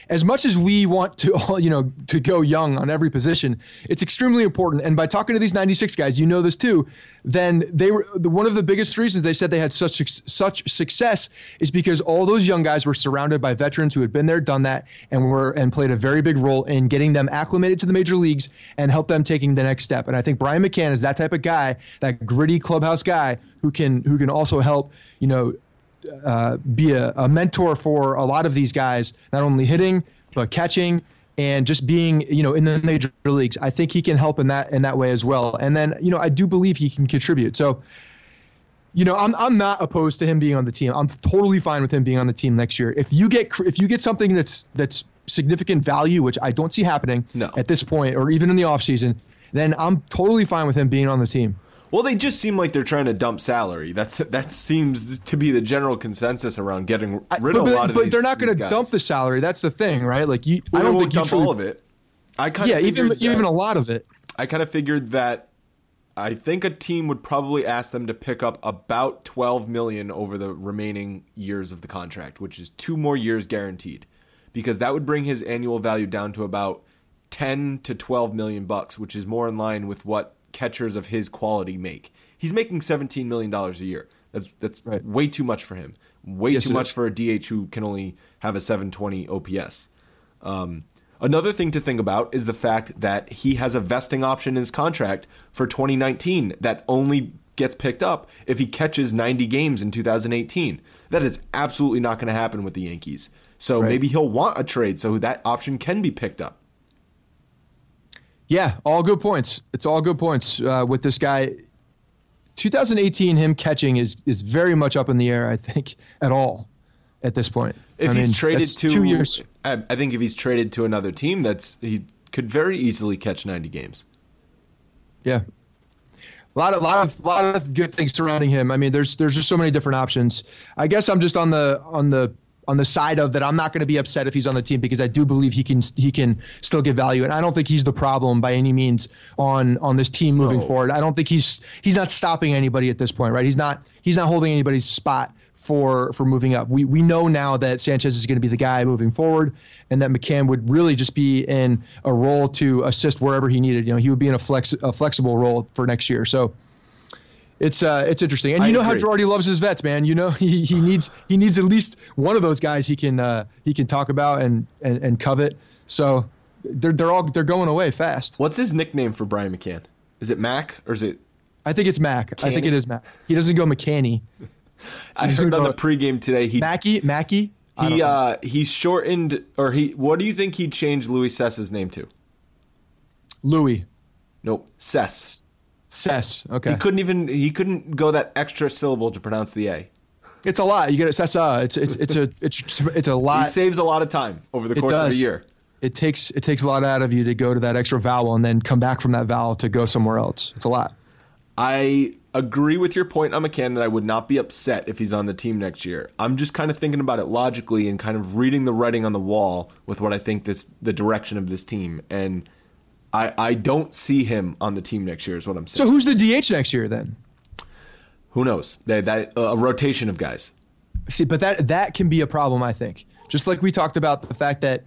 as much as we want to, all you know, to go young on every position, it's extremely important. And by talking to these 96 guys, you know this too. Then they were the, one of the biggest reasons they said they had such such success is because all those young guys were surrounded by veterans who had been there, done that, and were and played a very big role in getting them acclimated to the major leagues and help them taking the next step. And I think Brian McCann is that type of guy, that gritty clubhouse guy who can who can also help you know uh, be a, a, mentor for a lot of these guys, not only hitting but catching and just being you know in the major leagues. I think he can help in that in that way as well. And then you know I do believe he can contribute. So you know I'm I'm not opposed to him being on the team. I'm totally fine with him being on the team next year. If you get if you get something that's that's significant value, which I don't see happening no. at this point or even in the offseason, then I'm totally fine with him being on the team. Well, they just seem like they're trying to dump salary. That's that seems to be the general consensus around getting rid of a lot of but these. But they're not going to dump the salary. That's the thing, right? Like you, well, I don't think dump truly, all of it. I kind yeah, even even a lot of it. I kind of figured that. I think a team would probably ask them to pick up about 12 million over the remaining years of the contract, which is two more years guaranteed, because that would bring his annual value down to about 10 to 12 million bucks, which is more in line with what catchers of his quality make. He's making $17 million a year. That's that's right. way too much for him. Way yes, too much is. for a DH who can only have a 720 OPS. Um, another thing to think about is the fact that he has a vesting option in his contract for 2019 that only gets picked up if he catches 90 games in 2018. That is absolutely not going to happen with the Yankees. So right. maybe he'll want a trade so that option can be picked up. Yeah, all good points. It's all good points uh, with this guy. 2018, him catching is is very much up in the air. I think at all at this point. If I he's mean, traded to, two years. I, I think if he's traded to another team, that's he could very easily catch 90 games. Yeah, a lot of lot of lot of good things surrounding him. I mean, there's there's just so many different options. I guess I'm just on the on the on the side of that I'm not going to be upset if he's on the team because I do believe he can he can still get value and I don't think he's the problem by any means on on this team moving no. forward. I don't think he's he's not stopping anybody at this point, right? He's not he's not holding anybody's spot for for moving up. We we know now that Sanchez is going to be the guy moving forward and that McCann would really just be in a role to assist wherever he needed. You know, he would be in a flex a flexible role for next year. So it's uh, it's interesting, and you I know agree. how Girardi loves his vets, man. You know he, he needs he needs at least one of those guys he can uh, he can talk about and, and and covet. So they're they're all they're going away fast. What's his nickname for Brian McCann? Is it Mac or is it? I think it's Mac. Canny? I think it is Mac. He doesn't go McCanny. I heard on the pregame today he Mackie Mackie. He uh he shortened or he what do you think he changed Luis Cessa's name to? Louis. Nope. Cess. Cess. Okay. He couldn't even he couldn't go that extra syllable to pronounce the A. It's a lot. You get it, Cessa. Uh, it's it's it's a it's it's a lot. He saves a lot of time over the course of a year. It takes it takes a lot out of you to go to that extra vowel and then come back from that vowel to go somewhere else. It's a lot. I agree with your point on McCann that I would not be upset if he's on the team next year. I'm just kind of thinking about it logically and kind of reading the writing on the wall with what I think this the direction of this team and I, I don't see him on the team next year. Is what I'm saying. So who's the DH next year then? Who knows? That, that uh, a rotation of guys. See, but that that can be a problem. I think. Just like we talked about the fact that,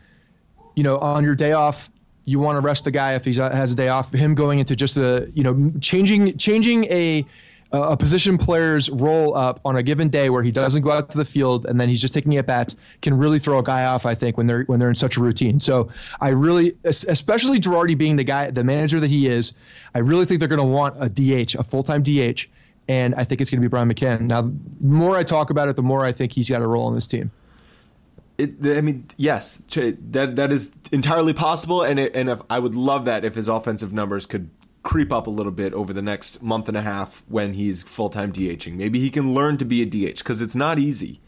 you know, on your day off, you want to rest the guy if he has a day off. Him going into just a, you know, changing changing a a position player's roll up on a given day where he doesn't go out to the field and then he's just taking at bats can really throw a guy off. I think when they're when they're in such a routine. So I really, especially Girardi being the guy, the manager that he is, I really think they're going to want a DH, a full time DH, and I think it's going to be Brian McCann. Now, the more I talk about it, the more I think he's got a role in this team. It, I mean, yes, that that is entirely possible, and it, and if, I would love that if his offensive numbers could creep up a little bit over the next month and a half when he's full time DHing. Maybe he can learn to be a DH because it's not easy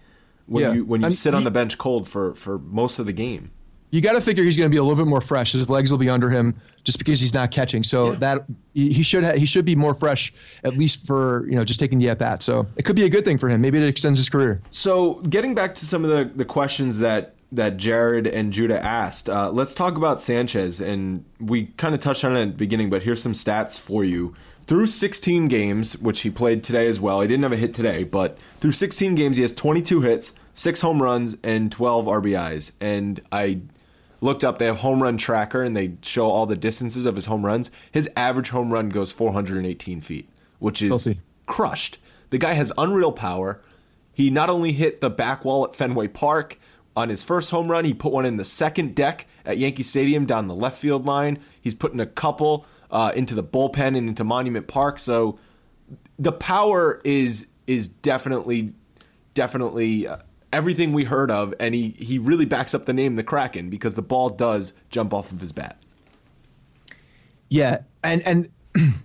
when yeah. you when you I'm, sit on he, the bench cold for for most of the game. You got to figure he's going to be a little bit more fresh. His legs will be under him just because he's not catching. So yeah. that he should ha- he should be more fresh at least for you know just taking the at bat. So it could be a good thing for him. Maybe it extends his career. So getting back to some of the the questions that that Jared and Judah asked. Uh, let's talk about Sanchez, and we kind of touched on it at the beginning, but here's some stats for you. Through 16 games, which he played today as well, he didn't have a hit today, but through 16 games, he has 22 hits, six home runs, and 12 RBIs. And I looked up, they have home run tracker, and they show all the distances of his home runs. His average home run goes 418 feet, which is crushed. The guy has unreal power. He not only hit the back wall at Fenway Park on his first home run, he put one in the second deck at Yankee Stadium down the left field line. He's putting a couple uh, into the bullpen and into Monument Park. So the power is is definitely definitely uh, everything we heard of, and he he really backs up the name the Kraken because the ball does jump off of his bat. Yeah, and and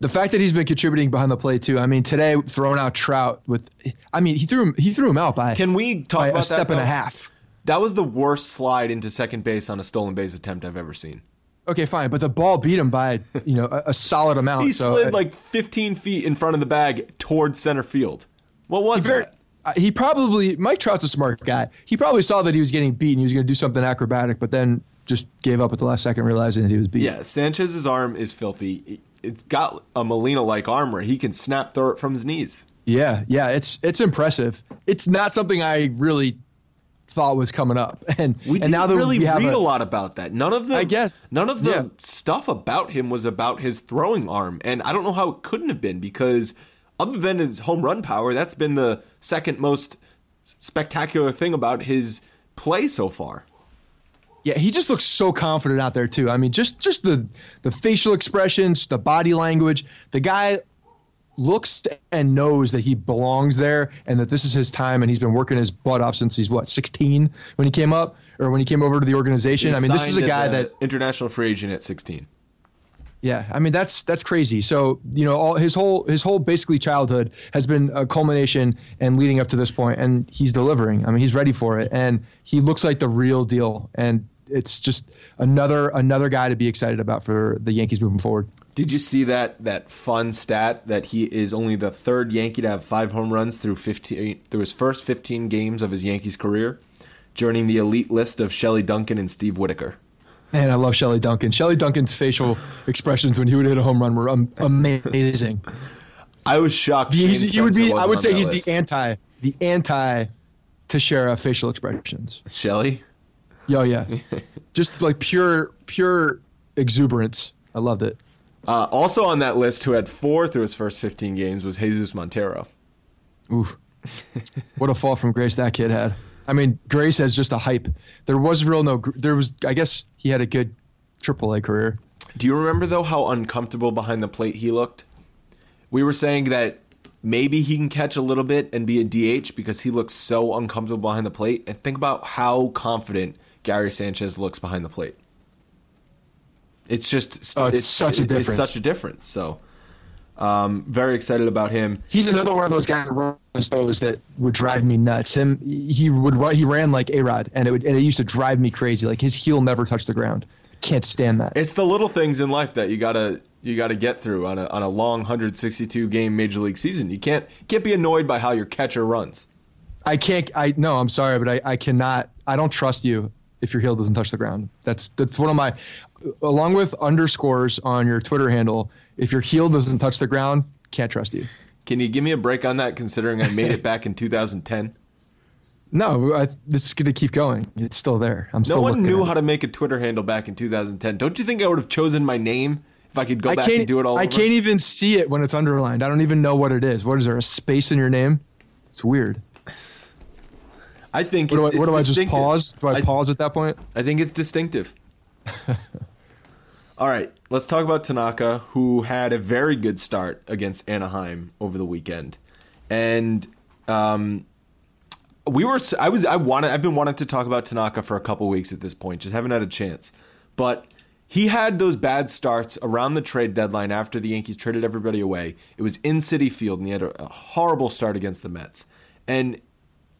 the fact that he's been contributing behind the plate too. I mean, today throwing out Trout with, I mean, he threw him he threw him out by Can we talk about a step that, and a half. That was the worst slide into second base on a stolen base attempt I've ever seen. Okay, fine, but the ball beat him by you know a, a solid amount. He so slid uh, like 15 feet in front of the bag towards center field. What was very- that? uh, he probably Mike Trout's a smart guy. He probably saw that he was getting beat and he was going to do something acrobatic, but then just gave up at the last second, realizing that he was beat. Yeah, Sanchez's arm is filthy. It's got a Molina-like arm where he can snap throw it from his knees. Yeah, yeah, it's it's impressive. It's not something I really thought was coming up, and We and didn't now that really we have read a, a, lot about that. None of the I guess. none of the Yeah. stuff about him was about his throwing arm, and I don't know how it couldn't have been because other than his home run power, that's been the second most spectacular thing about his play so far. Yeah, he just looks so confident out there too. I mean, just just the the facial expressions, the body language. The guy looks and knows that he belongs there and that this is his time and he's been working his butt off since he's what 16 when he came up or when he came over to the organization. He I mean, this is a guy as that international free agent at 16. yeah, I mean that's that's crazy. So you know, all his whole his whole basically childhood has been a culmination and leading up to this point, and he's delivering. I mean, he's ready for it, and he looks like the real deal. And it's just another another guy to be excited about for the Yankees moving forward. Did you see that that fun stat that he is only the third Yankee to have five home runs through 15 through his first 15 games of his Yankees career, joining the elite list of Shelley Duncan and Steve Whitaker. Man, I love Shelley Duncan. Shelley Duncan's facial expressions when he would hit a home run were um, amazing. I was shocked. He's, he would be. I would say he's list. the anti the anti Teixeira facial expressions. Shelley. Yo, yeah, just like pure pure exuberance. I loved it. Uh, also on that list, who had four through his first 15 games, was Jesus Montero. Oof. what a fall from grace that kid had. I mean, Grace has just a hype. There was real no. There was. I guess he had a good AAA career. Do you remember though how uncomfortable behind the plate he looked? We were saying that maybe he can catch a little bit and be a DH because he looks so uncomfortable behind the plate. And think about how confident Gary Sanchez looks behind the plate. It's just Oh, it's such a difference. It's such a difference. So, um, very excited about him. He's another one of those guys those that would drive me nuts. Him, he would run. He ran like a Rod, and it would. And it used to drive me crazy. Like his heel never touched the ground. Can't stand that. It's the little things in life that you gotta you gotta get through on a on a long 162 game major league season. You can't can't be annoyed by how your catcher runs. I can't. I no. I'm sorry, but I, I cannot. I don't trust you if your heel doesn't touch the ground. That's that's one of my, along with underscores on your Twitter handle. If your heel doesn't touch the ground, can't trust you. Can you give me a break on that? Considering I made it back in 2010. No, I, this is gonna keep going. It's still there. I'm still. No one knew how to make a Twitter handle back in 2010. Don't you think I would have chosen my name if I could go I back and do it all I over? can't even see it when it's underlined. I don't even know what it is. What is there? A space in your name? It's weird. I think What do I, it's what do I just pause? Do I, I- pause at that point? I think it's distinctive. All right, let's talk about Tanaka, who had a very good start against Anaheim over the weekend, and um, we were. I was. I wanted. I've been wanting to talk about Tanaka for a couple weeks at this point. Just haven't had a chance, but. He had those bad starts around the trade deadline after the Yankees traded everybody away. It was in Citi Field, and he had a, a horrible start against the Mets. And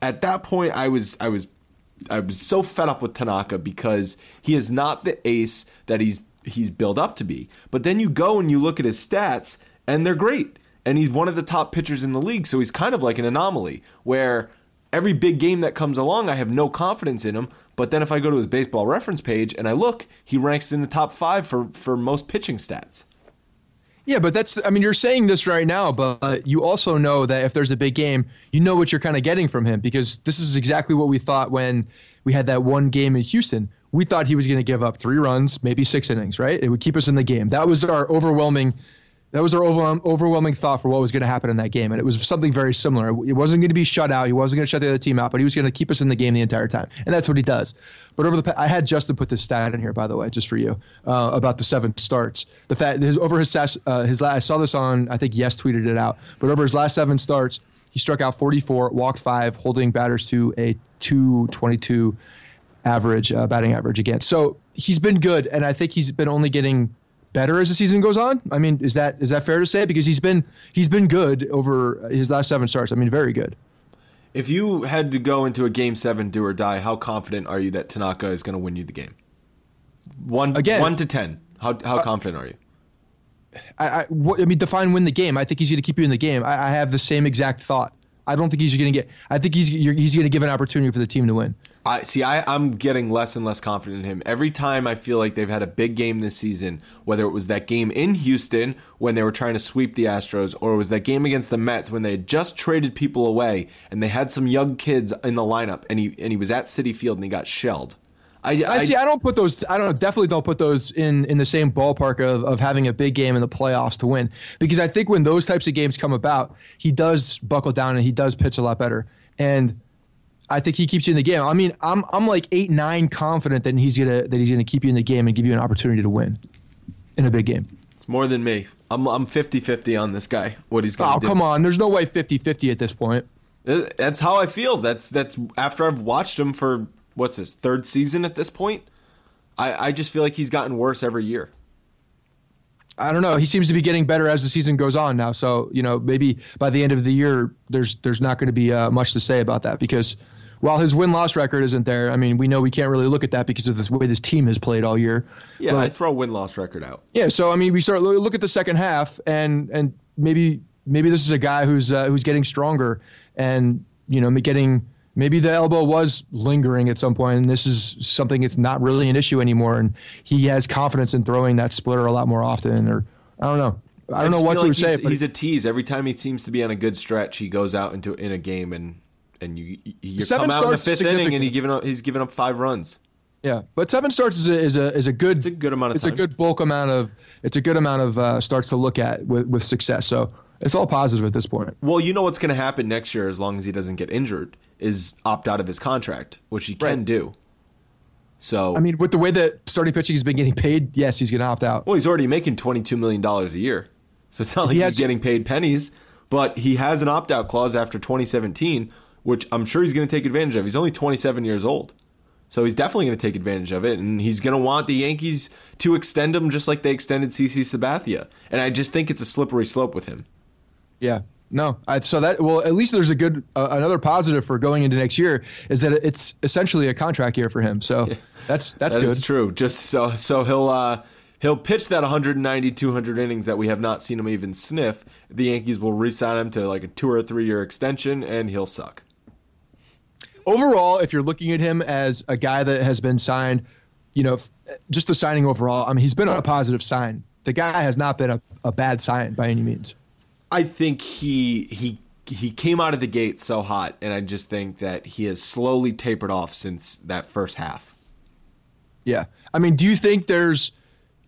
at that point, I was I was I was so fed up with Tanaka because he is not the ace that he's he's built up to be. But then you go and you look at his stats and they're great. And he's one of the top pitchers in the league, so he's kind of like an anomaly where every big game that comes along, I have no confidence in him. But then if I go to his baseball reference page and I look, he ranks in the top five for, for most pitching stats. Yeah, but that's, I mean, you're saying this right now, but you also know that if there's a big game, you know what you're kind of getting from him because this is exactly what we thought when we had that one game in Houston. We thought he was going to give up three runs, maybe six innings, right? It would keep us in the game. That was our overwhelming that was our overwhelming thought for what was going to happen in that game, and it was something very similar. It wasn't going to be shut out. He wasn't going to shut the other team out, but he was going to keep us in the game the entire time, and that's what he does. But over the, past, I had Justin put this stat in here, by the way, just for you, uh, about the seven starts. The fact his over his uh, his last, I saw this on, I think Yes tweeted it out, but over his last seven starts, he struck out 44, walked five, holding batters to a 222 average uh, batting average again. So he's been good, and I think he's been only getting better as the season goes on. I mean, is that is that fair to say? Because he's been he's been good over his last seven starts. I mean, very good. If you had to go into a game seven, do or die, how confident are you that Tanaka is going to win you the game? One again, one to ten. How how uh, confident are you? I, I, what, I mean, define win the game. I think he's going to keep you in the game. I, I have the same exact thought. I don't think he's going to get. I think he's he's going to give an opportunity for the team to win. I see. I, I'm getting less and less confident in him every time. I feel like they've had a big game this season, whether it was that game in Houston when they were trying to sweep the Astros, or it was that game against the Mets when they had just traded people away and they had some young kids in the lineup, and he and he was at Citi Field and he got shelled. I, I, I, see. I don't put those. I don't definitely don't put those in in the same ballpark of of having a big game in the playoffs to win because I think when those types of games come about, he does buckle down and he does pitch a lot better. And I think he keeps you in the game. I mean, I'm I'm like eight nine confident that he's gonna that he's gonna keep you in the game and give you an opportunity to win in a big game. It's more than me. I'm I'm 50-50 on this guy. What he's gonna oh, do. come on. There's no way 50-50 at this point. Uh, that's how I feel. That's that's after I've watched him for what's his third season at this point. I I just feel like he's gotten worse every year. I don't know. He seems to be getting better as the season goes on now. So you know, maybe by the end of the year, there's there's not going to be uh, much to say about that because while his win loss record isn't there, I mean, we know we can't really look at that because of the way this team has played all year. Yeah, I throw win loss record out. Yeah, so I mean, we start look at the second half, and and maybe maybe this is a guy who's uh, who's getting stronger, and you know, getting maybe the elbow was lingering at some point, and this is something that's not really an issue anymore, and he has confidence in throwing that splitter a lot more often, or I don't know. I don't I know what to like say. He's, he's a tease. Every time he seems to be on a good stretch, he goes out into in a game and and you you come out in the fifth inning and he given up he's given up five runs. Yeah, but seven starts is a is a, is a good it's a good amount of it's time. a good bulk amount of it's a good amount of uh, starts to look at with, with success. So it's all positive at this point. Well, you know what's going to happen next year as long as he doesn't get injured is opt out of his contract, which he can right. do. So I mean, with the way that starting pitching has been getting paid, yes, he's going to opt out. Well, he's already making twenty two million dollars a year, so it's not like he he's getting paid pennies. But he has an opt out clause after 2017 which I'm sure he's going to take advantage of. He's only 27 years old. So he's definitely going to take advantage of it, and he's going to want the Yankees to extend him just like they extended CC Sabathia. And I just think it's a slippery slope with him. Yeah, no. I, so that well, at least there's a good uh, another positive for going into next year is that it's essentially a contract year for him. So yeah. that's that's that good. That's true. Just so so he'll uh, he'll pitch that 190 200 innings that we have not seen him even sniff. The Yankees will re-sign him to like a two or three year extension, and he'll suck overall, if you're looking at him as a guy that has been signed, you know, just the signing overall, I mean, he's been a positive sign. The guy has not been a, a bad sign by any means. I think he he he came out of the gate so hot, and I just think that he has slowly tapered off since that first half. Yeah, I mean, do you think there's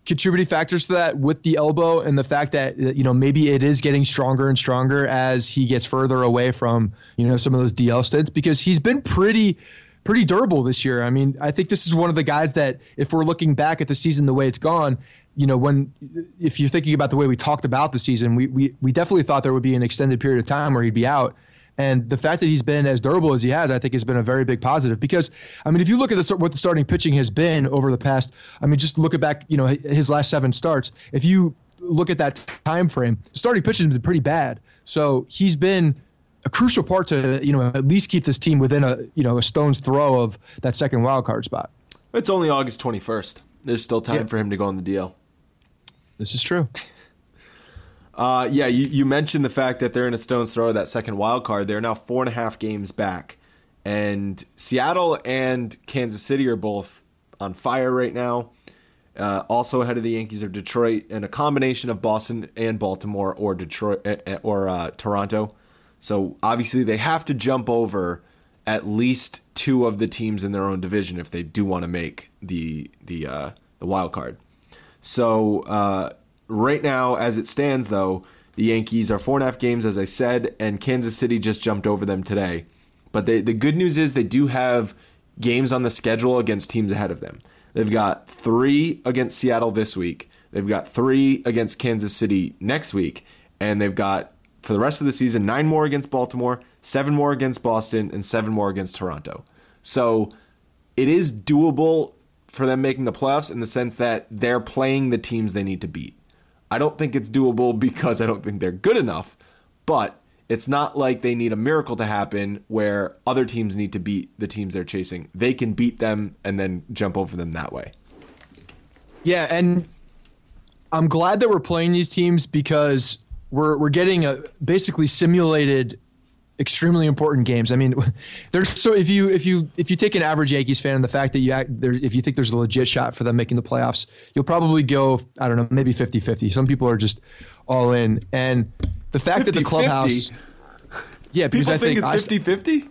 contributing factors to that with the elbow and the fact that uh, you know maybe it is getting stronger and stronger as he gets further away from you know some of those DL stints because he's been pretty pretty durable this year. I mean, I think this is one of the guys that if we're looking back at the season the way it's gone, you know, when if you're thinking about the way we talked about the season, we we we definitely thought there would be an extended period of time where he'd be out. And the fact that he's been as durable as he has, I think, has been a very big positive. Because I mean, if you look at the, what the starting pitching has been over the past, I mean, just look at back, you know, his last seven starts. If you look at that time frame, starting pitching has been pretty bad. So he's been a crucial part to you know at least keep this team within a you know a stone's throw of that second wild card spot. It's only August twenty first. There's still time yeah. for him to go on the DL. This is true. Uh, yeah, you, you mentioned the fact that they're in a stone's throw of that second wild card. They're now four and a half games back. And Seattle and Kansas City are both on fire right now. Uh, also ahead of the Yankees are Detroit and a combination of Boston and Baltimore or Detroit eh, eh, or uh, Toronto. So obviously they have to jump over at least two of the teams in their own division if they do want to make the the uh, the wild card. So uh, right now, as it stands, though, the Yankees are four and a half games, as I said, and Kansas City just jumped over them today. But they, the good news is they do have games on the schedule against teams ahead of them. They've got three against Seattle this week. They've got three against Kansas City next week. And they've got, for the rest of the season, nine more against Baltimore, seven more against Boston, and seven more against Toronto. So it is doable for them making the playoffs in the sense that they're playing the teams they need to beat. I don't think it's doable because I don't think they're good enough, but it's not like they need a miracle to happen where other teams need to beat the teams they're chasing. They can beat them and then jump over them that way. Yeah, and I'm glad that we're playing these teams because we're we're getting a basically simulated extremely important games. I mean, there's so if you if you if you take an average Yankees fan, the fact that you act, there, if you think there's a legit shot for them making the playoffs, you'll probably go I don't know maybe 50-50. Some people are just all in, and the fact 50, that the clubhouse, 50. yeah, because people I think, think it's 50-50?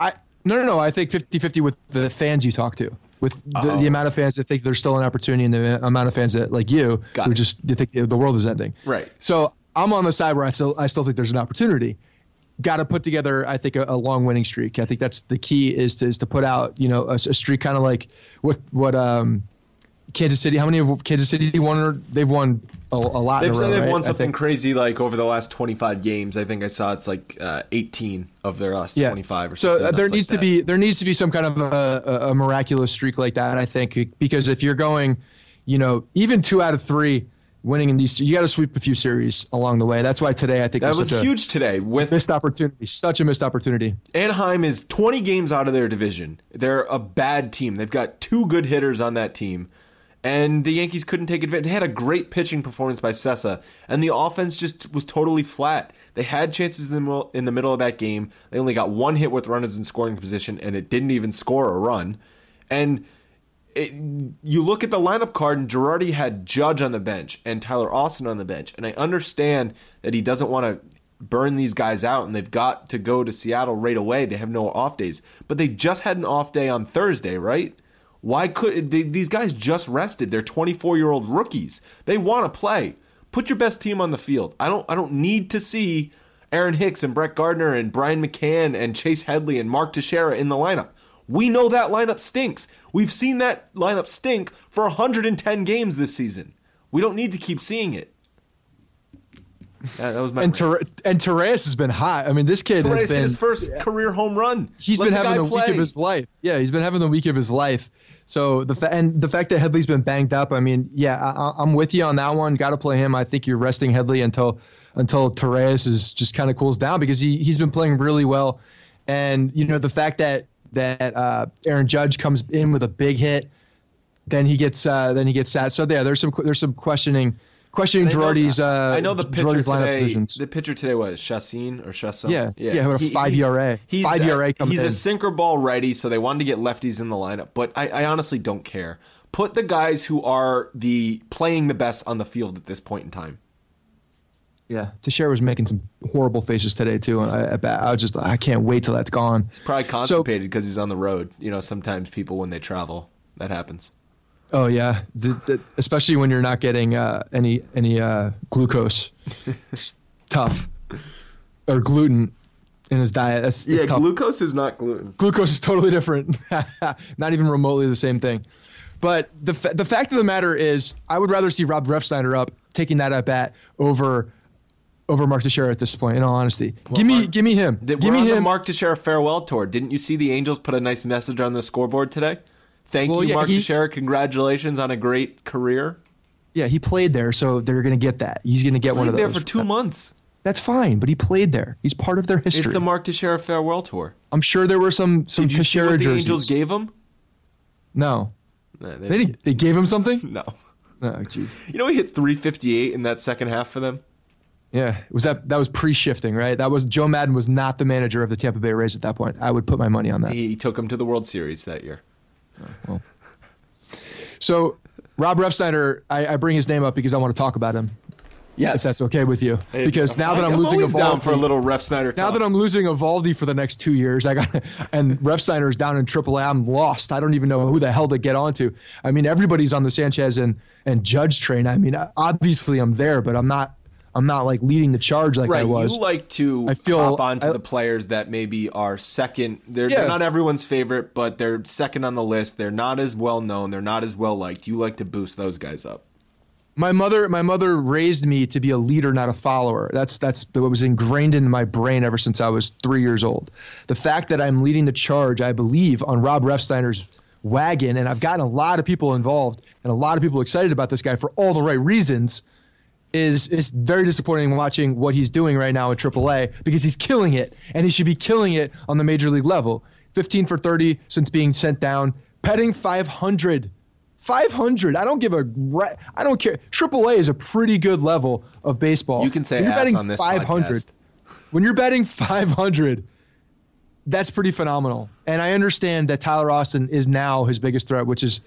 I no no no, I think 50-50 with the fans you talk to. With the, the, oh. amount of fans that think there's still an opportunity, and the amount of fans that like you Got who it. just think the world is ending. Right. So I'm on the side where I still I still think there's an opportunity got to put together, I think, a, a, long winning streak. I think that's the key is to, is to put out, you know, a, a streak kind of like what what um, Kansas City. How many of Kansas City won? They've won a, a lot. They've, row, they've right? won something crazy like over the last 25 games. I think I saw it's like uh, 18 of their last yeah. 25 or so. So there needs like to be there needs to be some kind of a, a miraculous streak like that. I think because if you're going, you know, even two out of three winning in these. You got to sweep a few series along the way. That's why today I think that was huge today with missed opportunity. Such a missed opportunity. Anaheim is 20 games out of their division. They're a bad team. They've got two good hitters on that team. And the Yankees couldn't take advantage. They had a great pitching performance by Cessa, and the offense just was totally flat. They had chances in the, in the middle of that game. They only got one hit with runners in scoring position, and it didn't even score a run. And it, you look at the lineup card, and Girardi had Judge on the bench and Tyler Austin on the bench. And I understand that he doesn't want to burn these guys out, and they've got to go to Seattle right away. They have no off days, but they just had an off day on Thursday, right? Why could they, these guys just rested? They're 24 year old rookies. They want to play. Put your best team on the field. I don't. I don't need to see Aaron Hicks and Brett Gardner and Brian McCann and Chase Headley and Mark Teixeira in the lineup. We know that lineup stinks. We've seen that lineup stink for 110 games this season. We don't need to keep seeing it. that was my and Ter- and Torreyes has been hot. I mean, this kid Torreyes has been his first yeah. career home run. He's Let been the having the play. week of his life. Yeah, he's been having the week of his life. So the fa- and the fact that Headley's been banged up. I mean, yeah, I, am with you on that one. Got to play him. I think you're resting Headley until until Torreyes is just kind of cools down because he he's been playing really well. And you know the fact that that uh, Aaron Judge comes in with a big hit, then he gets uh, then he gets sad. So yeah, there's some there's some questioning questioning Girardi's. Uh, I know the pitcher today. The pitcher today was Chacín or Chacín. Yeah, yeah, yeah. He, five ERA. He's five ERA. He's in. a sinker ball righty, so they wanted to get lefties in the lineup. But I, I honestly don't care. Put the guys who are the playing the best on the field at this point in time. Yeah, Teixeira was making some horrible faces today too. I, I, I just I can't wait till that's gone. He's probably constipated because so, he's on the road. You know, sometimes people when they travel, that happens. Oh yeah, the, the, especially when you're not getting uh, any any uh, glucose. it's tough. Or gluten in his diet. That's, that's yeah, tough. glucose is not gluten. Glucose is totally different. not even remotely the same thing. But the the fact of the matter is, I would rather see Rob Refsnyder up taking that at bat over over Mark Teixeira at this point. In all honesty, well, give me Mark, give me him. give me him. The Mark Teixeira farewell tour. Didn't you see the Angels put a nice message on the scoreboard today? Thank well, you, yeah, Mark he, Teixeira. Congratulations on a great career. Yeah, he played there, so they're going to get that. He's going to get one of those. there for two months. That's fine, but he played there. He's part of their history. It's the Mark Teixeira farewell tour. I'm sure there were some some Did you Teixeira see what the. Angels gave him. No, they, they, they gave him something. No. Oh, jeez. You know he hit 358 in that second half for them. Yeah, was that that was pre-shifting, right? That was Joe Maddon was not the manager of the Tampa Bay Rays at that point. I would put my money on that. He took him to the World Series that year. Oh, so, Rob Refsnyder, I, I bring his name up because I want to talk about him. Yes, if that's okay with you. Hey, Because now that I'm, I'm losing always down for a little Refsnyder. now that I'm losing Eovaldi for the next two years, I got and Refsnyder is down in AAA. I'm lost. I don't even know who the hell to get onto. I mean, everybody's on the Sanchez and and Judge train. I mean, obviously I'm there, but I'm not. I'm not like leading the charge like right, I was. you like to I feel- hop onto I- the players that maybe are second. They're, Yeah. they're not everyone's favorite, but they're second on the list. They're not as well known. They're not as well liked. You like to boost those guys up. my mother my mother raised me to be a leader not a follower that's that's what was ingrained in my brain ever since i was three years old the fact that i'm leading the charge i believe on rob refsnyder's wagon and i've gotten a lot of people involved and a lot of people excited about this guy for all the right reasons is is very disappointing watching what he's doing right now in AAA because he's killing it and he should be killing it on the major league level 15 for 30 since being sent down petting 500 500. I don't give a I don't care. AAA is a pretty good level of baseball. You can say When you're betting on this 500. podcast. When you're betting 500, that's pretty phenomenal. And I understand that Tyler Austin is now his biggest threat, which is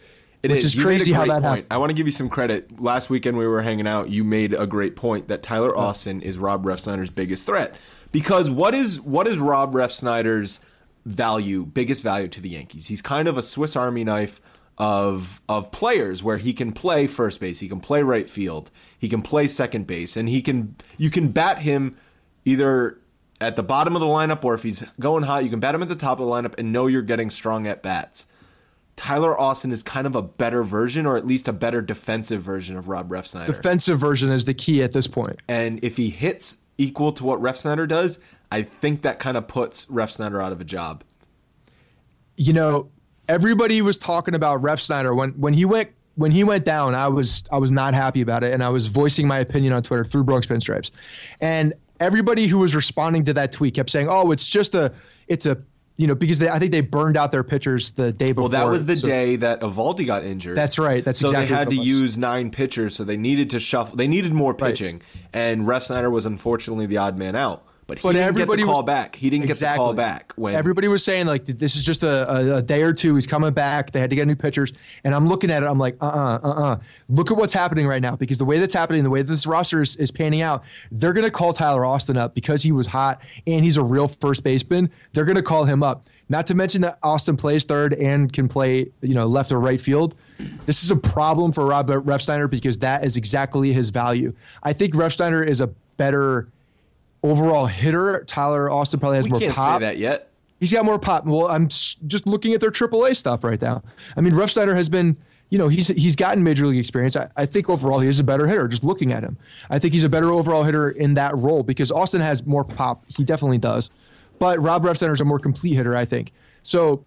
It which is a crazy how that point. happened. I want to give you some credit. Last weekend we were hanging out. You made a great point that Tyler Austin is Rob Refsnyder's biggest threat. Because what is what is Rob Refsnyder's value, biggest value to the Yankees? He's kind of a Swiss Army knife of of players where he can play first base, he can play right field, he can play second base, and he can you can bat him either at the bottom of the lineup or if he's going hot, you can bat him at the top of the lineup and know you're getting strong at bats. Tyler Austin is kind of a better version, or at least a better defensive version of Rob Refsnyder. Defensive version is the key at this point. and if he hits equal to what Refsnyder does, I think that kind of puts Refsnyder out of a job. you know, everybody was talking about Refsnyder when when he went when he went down. I was I was not happy about it, and I was voicing my opinion on Twitter through Bronx Pinstripes, and everybody who was responding to that tweet kept saying, "Oh, it's just a it's a you know because they, I think they burned out their pitchers the day before." Well, that was the so- day that Eovaldi got injured. That's right. That's so exactly they had to was. use nine pitchers, so they needed to shuffle. They needed more pitching, and Refsnyder was unfortunately the odd man out. But he But didn't get the everybody call was- back. He didn't get the call back when Everybody was saying like this is just a, a, a day or two. He's coming back. They had to get new pitchers, and I'm looking at it. I'm like, uh, uh-uh, uh, uh. Look at what's happening right now because the way that's happening, the way this roster is, is panning out, they're gonna call Tyler Austin up because he was hot and he's a real first baseman. They're gonna call him up. Not to mention that Austin plays third and can play, you know, left or right field. This is a problem for Rob Refsnyder because that is exactly his value. I think Refsnyder is a better overall hitter. Tyler Austin probably has we more can't pop. say that yet. He's got more pop. Well, I'm just looking at their AAA stuff right now. I mean, Refsnyder has been, you know, he's he's gotten major league experience. I, I think overall he is a better hitter. Just looking at him, I think he's a better overall hitter in that role because Austin has more pop. He definitely does, but Rob Refsnyder is a more complete hitter. I think so.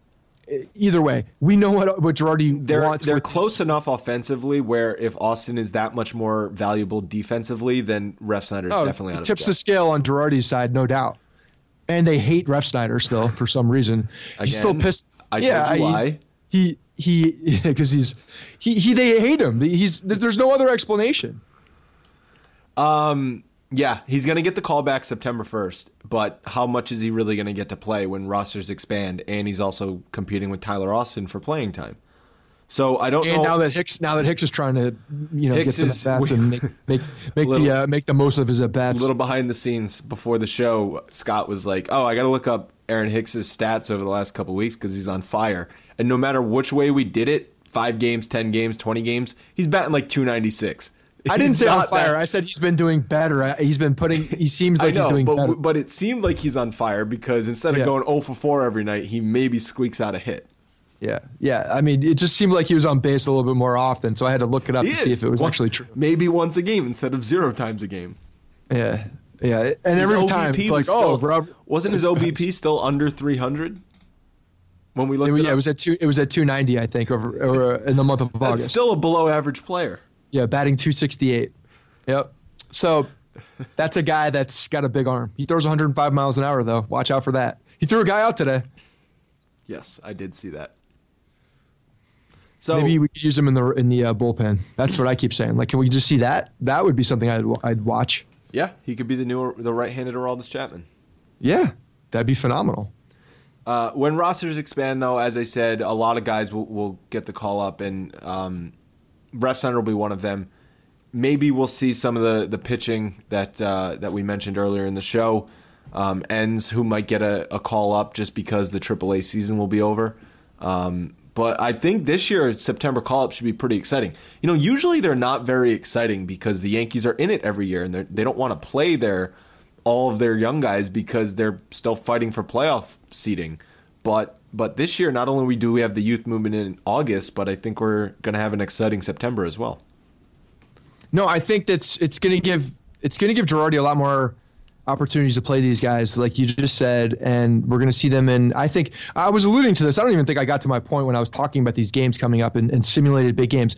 Either way, we know what what Girardi They're wants. they're close enough offensively where if Austin is that much more valuable defensively, then Refsnyder is Oh, definitely it out of tips the the scale on Girardi's side, no doubt. And they hate Refsnyder still for some reason. He's still pissed. I yeah, told you I- why. He he because he's he he they hate him. He's there's no other explanation. Um, yeah, he's going to get the call back September 1st, but how much is he really going to get to play when rosters expand? And he's also competing with Tyler Austin for playing time. So I don't know And know. now that Hicks now that Hicks is trying to you know Hicks get some at bats and make make make Little- the uh, make the most of his at bats. a little behind the scenes before the show, Scott was like, "Oh, I got to look up Aaron Hicks's stats over the last couple weeks because he's on fire." And no matter which way we did it, five games, ten games, twenty games, he's batting like two ninety six. I didn't say on fire. I said he's been doing better. He's been putting. He seems like know, he's doing but better. but it seemed like he's on fire because instead of Yeah. going 0 for 4 every night, he maybe squeaks out a hit. yeah, yeah. I mean, it just seemed like he was on base a little bit more often. So I had to look it up He to see if it was One- actually true. Maybe once a game instead of zero times a game. Yeah, yeah. And His every OBP time it's like, oh, still- Rob, wasn't his OBP still under 300 when we looked It, it? yeah, it was at two. It was at two ninety, I think, over, over in the month of That's August. still a below average player. Yeah, batting two sixty eight. Yep. So that's a guy that's got a big arm. He throws one hundred and five miles an hour, though. Watch out for that. He threw a guy out today. Yes, I did see that. So Maybe we could use him in the in the uh, bullpen. That's what I keep saying. Like, can we just see that? That would be something I'd I'd watch. Yeah, he could be the new the right-handed Aroldis Chapman. Yeah, that'd be phenomenal. Uh, when rosters expand, though, as I said, a lot of guys will, will get the call up, and um, Refsnyder will be one of them. Maybe we'll see some of the, the pitching that uh, that we mentioned earlier in the show. Um, Enns who might get a, a, call up just because the AAA season will be over. Um, but I think this year September call up should be pretty exciting. You know, usually they're not very exciting because the Yankees are in it every year and they don't want to play their all of their young guys because they're still fighting for playoff seeding. But but this year, not only do we have the youth movement in August, but I think we're going to have an exciting September as well. No, I think that's it's going to give it's going to give Girardi a lot more opportunities to play these guys, like you just said, and we're going to see them. And I think I was alluding to this. I don't even think I got to my point when I was talking about these games coming up and, and, simulated big games.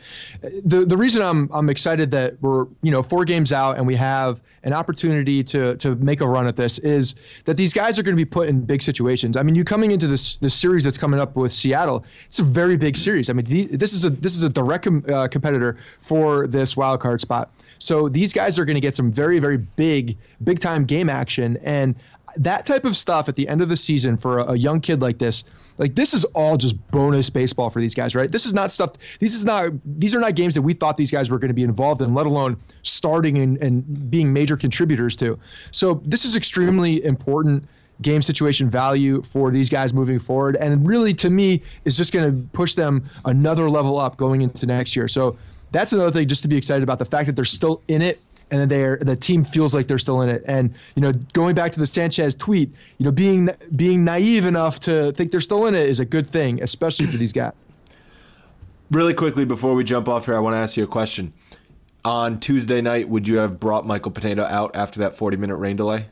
The the reason I'm I'm excited that we're you know four games out and we have an opportunity to to make a run at this is that these guys are going to be put in big situations. I mean, you coming into this this series that's coming up with Seattle, it's a very big series. I mean, the, this is a this is a direct com, uh, competitor for this wild card spot. So these guys are going to get some very, very big, big time game action. And that type of stuff at the end of the season for a, a, young kid like this, like this is all just bonus baseball for these guys, right? This is not stuff. These is not. These are not games that we thought these guys were going to be involved in, let alone starting and, and being major contributors to. So this is extremely important game situation value for these guys moving forward, and really to me is just going to push them another level up going into next year. So that's another thing just to be excited about the fact that they're still in it and then they're the team feels like they're still in it. And you know, going back to the Sanchez tweet, you know, being being naive enough to think they're still in it is a good thing, especially for these guys. Really quickly before we jump off here, I want to ask you a question. On Tuesday night, would you have brought Michael Pineda out after that 40 minute rain delay?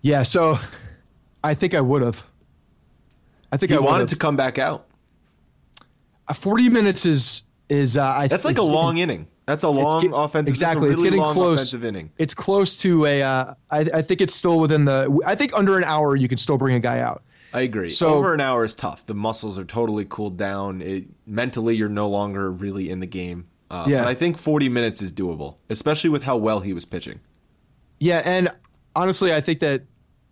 Yeah, so I think I would have. I think he I wanted to come back out. Uh, 40 minutes is is uh, I that's like a long inning. That's a long get, offensive. Exactly, really it's getting close. Inning. It's close to a. Uh, I, I think it's still within the. I think under an hour you can still bring a guy out. I agree. So, Over an hour is tough. The muscles are totally cooled down. It, mentally, you're no longer really in the game. Uh, yeah. But I think 40 minutes is doable, especially with how well he was pitching. Yeah, and honestly, I think that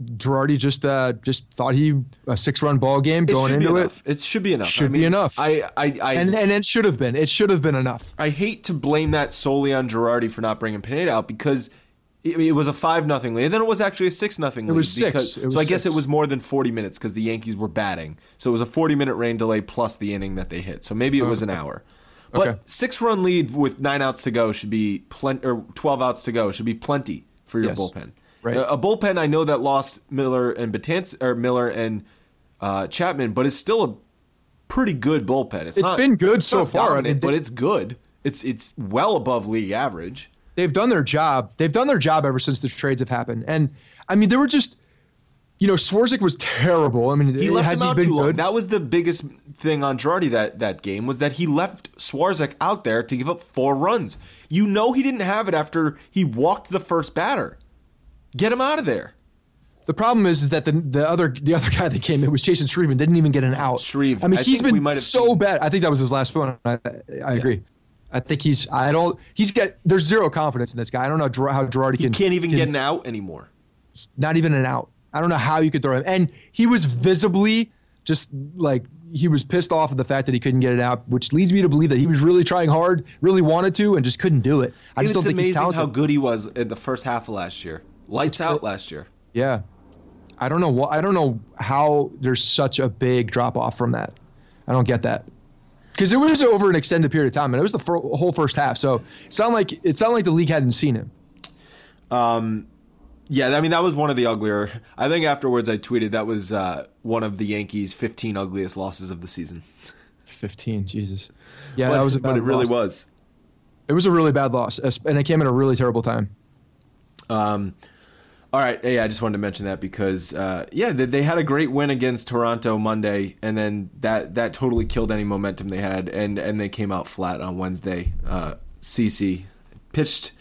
Girardi just uh, just thought he a six run ball game going into it. It should be enough. Should I mean, be enough. I, I, I and and it should have been. It should have been enough. I hate to blame that solely on Girardi for not bringing Pineda out because it, it was a five nothing lead. And then it was actually a six nothing lead. It was six. Because, it was so I guess it was more than forty minutes because the Yankees were batting. So it was a forty minute rain delay plus the inning that they hit. So maybe it was an hour. But okay. six run lead with nine outs to go should be plenty, or twelve outs to go should be plenty for your yes. bullpen. Right. A, a, bullpen I know that lost Miller and Betances or Miller and uh, Chapman, but it's still a pretty good bullpen. It's, it's not, been good so far, but it's good. It's it's well above league average. They've done their job. They've done their job ever since the trades have happened. And I mean, they were just you know, Swarzak was terrible. I mean, he left has him out he been too long. good? That was the biggest thing on Girardi that that game was that he left Swarzak out there to give up four runs. You know, he didn't have it after he walked the first batter. Get him out of there. The problem is, is that the the other the other guy that came in was Chasen Shreve and didn't even get an out. Shreve. I mean, I he's been so seen... bad. I think that was his last phone. I, I yeah. agree. I think he's. I don't. He's got. There's zero confidence in this guy. I don't know how Girardi can. He can't even can, get an out anymore. Not even an out. I don't know how you could throw him. And he was visibly just like he was pissed off at the fact that he couldn't get it out, which leads me to believe that he was really trying hard, really wanted to, and just couldn't do it. I just don't think amazing he's talented. how good he was in the first half of last year. Lights out last year. Yeah, I don't know what I don't know how there's such a big drop off from that. I don't get that because it was over an extended period of time, and it was the fir- whole first half. So it sounded like it sounded like the league hadn't seen him. Um, yeah, I mean that was one of the uglier. I think afterwards I tweeted that was uh, one of the Yankees' 15 ugliest losses of the season. 15, Jesus. Yeah, but, that was. but it really loss. was. It was a really bad loss, and it came at a really terrible time. Um, all right, yeah, I just wanted to mention that because uh, yeah, they, they, had a great win against Toronto Monday, and then that that totally killed any momentum they had, and and they came out flat on Wednesday. Uh, CC pitched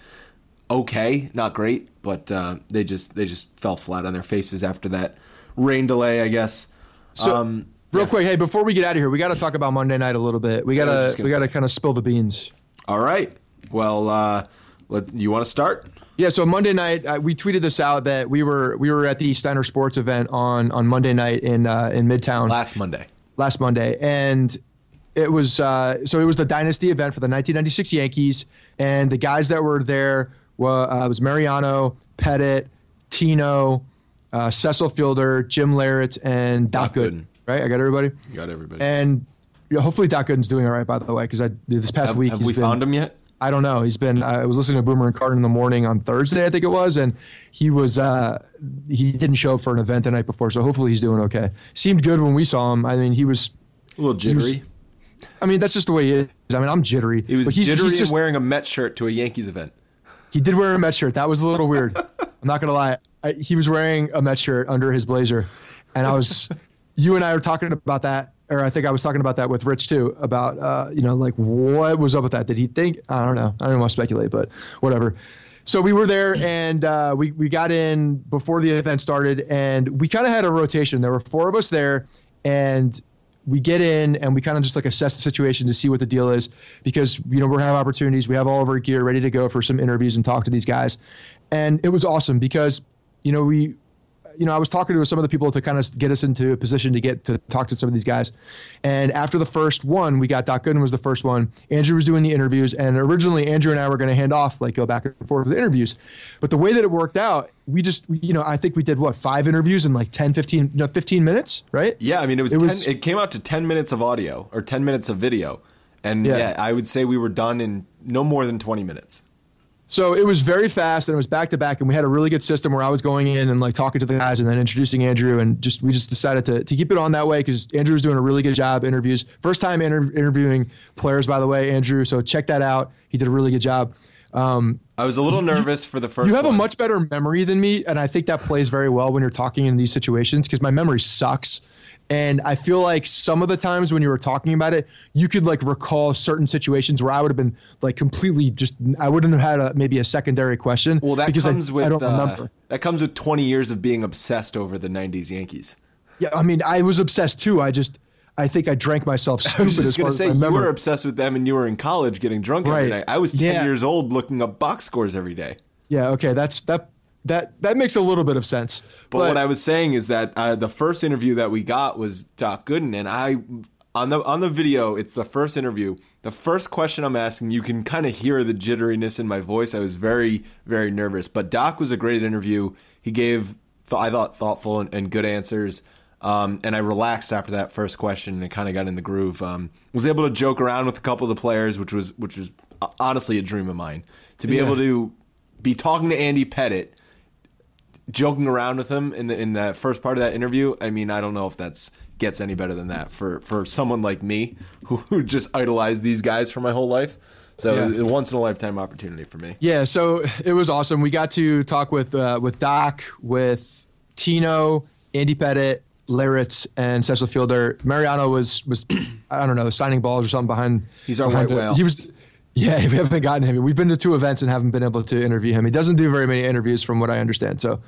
okay, not great, but uh, they just they just fell flat on their faces after that rain delay, I guess. So, um, real yeah. quick, hey, before we get out of here, we got to talk about Monday night a little bit. We gotta we gotta kind of spill the beans. All right. Well, uh, let, you want to start? Yeah, so Monday night uh, we tweeted this out that we were we were at the Steiner Sports event on on Monday night in uh, in Midtown Last Monday. last Monday, and it was uh, so it was the dynasty event for the 1996 Yankees, and the guys that were there were uh, was Mariano, Pettitte, Tino, uh, Cecil Fielder, Jim Leyritz, and Doc, Doc Gooden. Gooden. Right, I got everybody, You got everybody. and hopefully Doc Gooden's doing all right by the way, because I this past have week have he's we been- found him yet? I don't know. He's been. I was listening to Boomer and Carton in the morning on Thursday, I think it was, and he was. Uh, he didn't show up for an event the night before, so hopefully he's doing okay. Seemed good when we saw him. I mean, he was. A little jittery. I mean, that's just the way he is. I mean, I'm jittery. He was but he's, jittery he's and just, wearing a Met shirt to a Yankees event. He did wear a Met shirt. That was a little weird. I'm not gonna lie. I, he was wearing a Met shirt under his blazer, and I was. you and I were talking about that, or I think I was talking about that with Rich too. About uh, you know, like what was up with that? Did he think? I don't know. I don't want to speculate, but whatever. So we were there, and uh, we we got in before the event started, and we kind of had a rotation. There were four of us there, and we get in and we kind of just like assess the situation to see what the deal is because you know we're having opportunities we have all of our gear ready to go for some interviews and talk to these guys and it was awesome because you know we you know i was talking to some of the people to kind of get us into a position to get to talk to some of these guys and after the first one we got doc gooden was the first one andrew was doing the interviews and originally andrew and i were going to hand off like go back and forth with the interviews but the way that it worked out we just you know i think we did what five interviews in like 10 15 you know 15 minutes right Yeah, I mean it was, It 10, was- it came out to 10 minutes of audio or 10 minutes of video. And Yeah. yeah. I would say we were done in no more than 20 minutes. So it was very fast and it was back to back, and we had a really good system where I was going in and like talking to the guys and then introducing Andrew, and just we just decided to, to keep it on that way because Andrew was doing a really good job interviews. First time inter- interviewing players, by the way, Andrew. So check that out. He did a really good job. Um, I was a little nervous for the first you have one. a much better memory than me, and I think that plays very well when you're talking in these situations because my memory sucks. And I feel like some of the times when you were talking about it, you could like recall certain situations where I would have been like completely just I wouldn't have had a maybe a secondary question. Well, that because I- comes with I don't uh, remember. that comes with 20 years of being obsessed over the 90s Yankees. Yeah, I mean, I was obsessed too. I just I think I drank myself I stupid was just going to say you were obsessed with them and you were in college getting drunk every night. I was 10 Yeah. years old looking up box scores every day. yeah, okay, that's that that that makes a little bit of sense. But, what I was saying is that uh, the first interview that we got was Doc Gooden, and I on the on the video, it's the first interview. The first question I'm asking, you can kind of hear the jitteriness in my voice. I was very very nervous, but Doc was a great interview. He gave th- I thought thoughtful and, and good answers. Um, and I relaxed after that first question and kind of got in the groove. Um, was able to joke around with a couple of the players, which was which was uh, honestly a dream of mine to be Yeah. able to be talking to Andy Pettitte joking around with him in the in that first part of that interview. I mean, I don't know if that's gets any better than that for for someone like me who, who just idolized these guys for my whole life. So Yeah. once in a lifetime opportunity for me. Yeah, so it was awesome. We got to talk with uh, with Doc, with Tino, Andy Pettitte, Leyritz, and Cecil Fielder. Mariano was was I don't know signing balls or something behind. He's our behind white whale. He was. Yeah, we haven't gotten him. We've been to two events and haven't been able to interview him. He doesn't do very many interviews, from what I understand. So,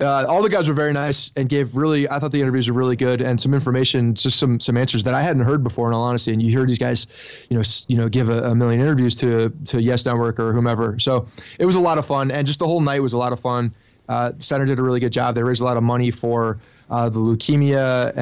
uh, all the guys were very nice and gave really. I thought the interviews were really good and some information, just some some answers that I hadn't heard before. In all honesty, and you hear these guys, you know, you know, give a, a million interviews to to Yes Network or whomever. So it was a lot of fun, and just the whole night was a lot of fun. Uh, Steiner did a really good job. They raised a lot of money for uh, the leukemia, uh,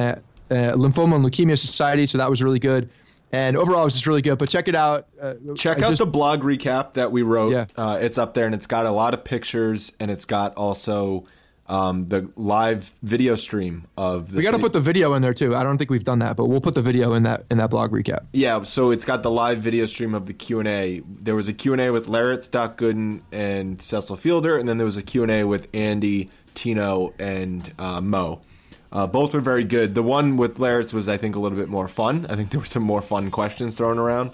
uh, lymphoma and leukemia society, so that was really good. And overall, it was just really good. But check it out. Uh, Check I out just- the blog recap that we wrote. Yeah. Uh, it's up there and it's got a lot of pictures and it's got also um, the live video stream of the We got to put the video in there too. I don't think we've done that, but we'll put the video in that in that blog recap. Yeah, so it's got the live video stream of the Q and A. There was a Q and A with Leyritz, Doc Gooden, and Cecil Fielder, and then there was a Q and A with Andy, Tino, and uh, Mo. Uh, both were very good. The one with Leyritz was, I think, a little bit more fun. I think there were some more fun questions thrown around.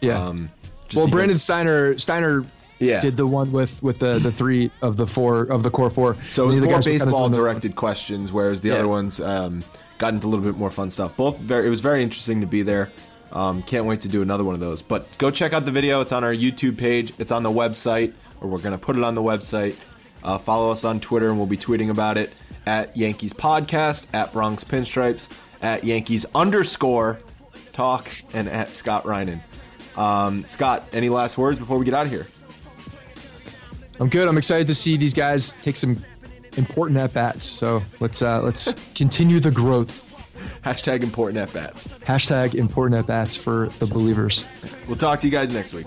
Yeah. Um, well, because- Brandon Steiner Steiner Yeah. did the one with with the the three of the four of the core four. So it was The more guys were kinda baseball doing directed questions, whereas the Yeah. other ones um, got into a little bit more fun stuff. Both very, it was very interesting to be there. Um, can't wait to do another one of those. But go check out the video. It's on our YouTube page. It's on the website, or we're gonna put it on the website. Uh, follow us on Twitter, and we'll be tweeting about it at Yankees Podcast, at Bronx Pinstripes, at Yankees underscore Talk, and at Scott Reinen. Um, Scott, any last words before we get out of here? I'm good. I'm excited to see these guys take some important at bats. So let's uh, let's continue the growth. Hashtag important at bats. Hashtag important at bats for the believers. We'll talk to you guys next week.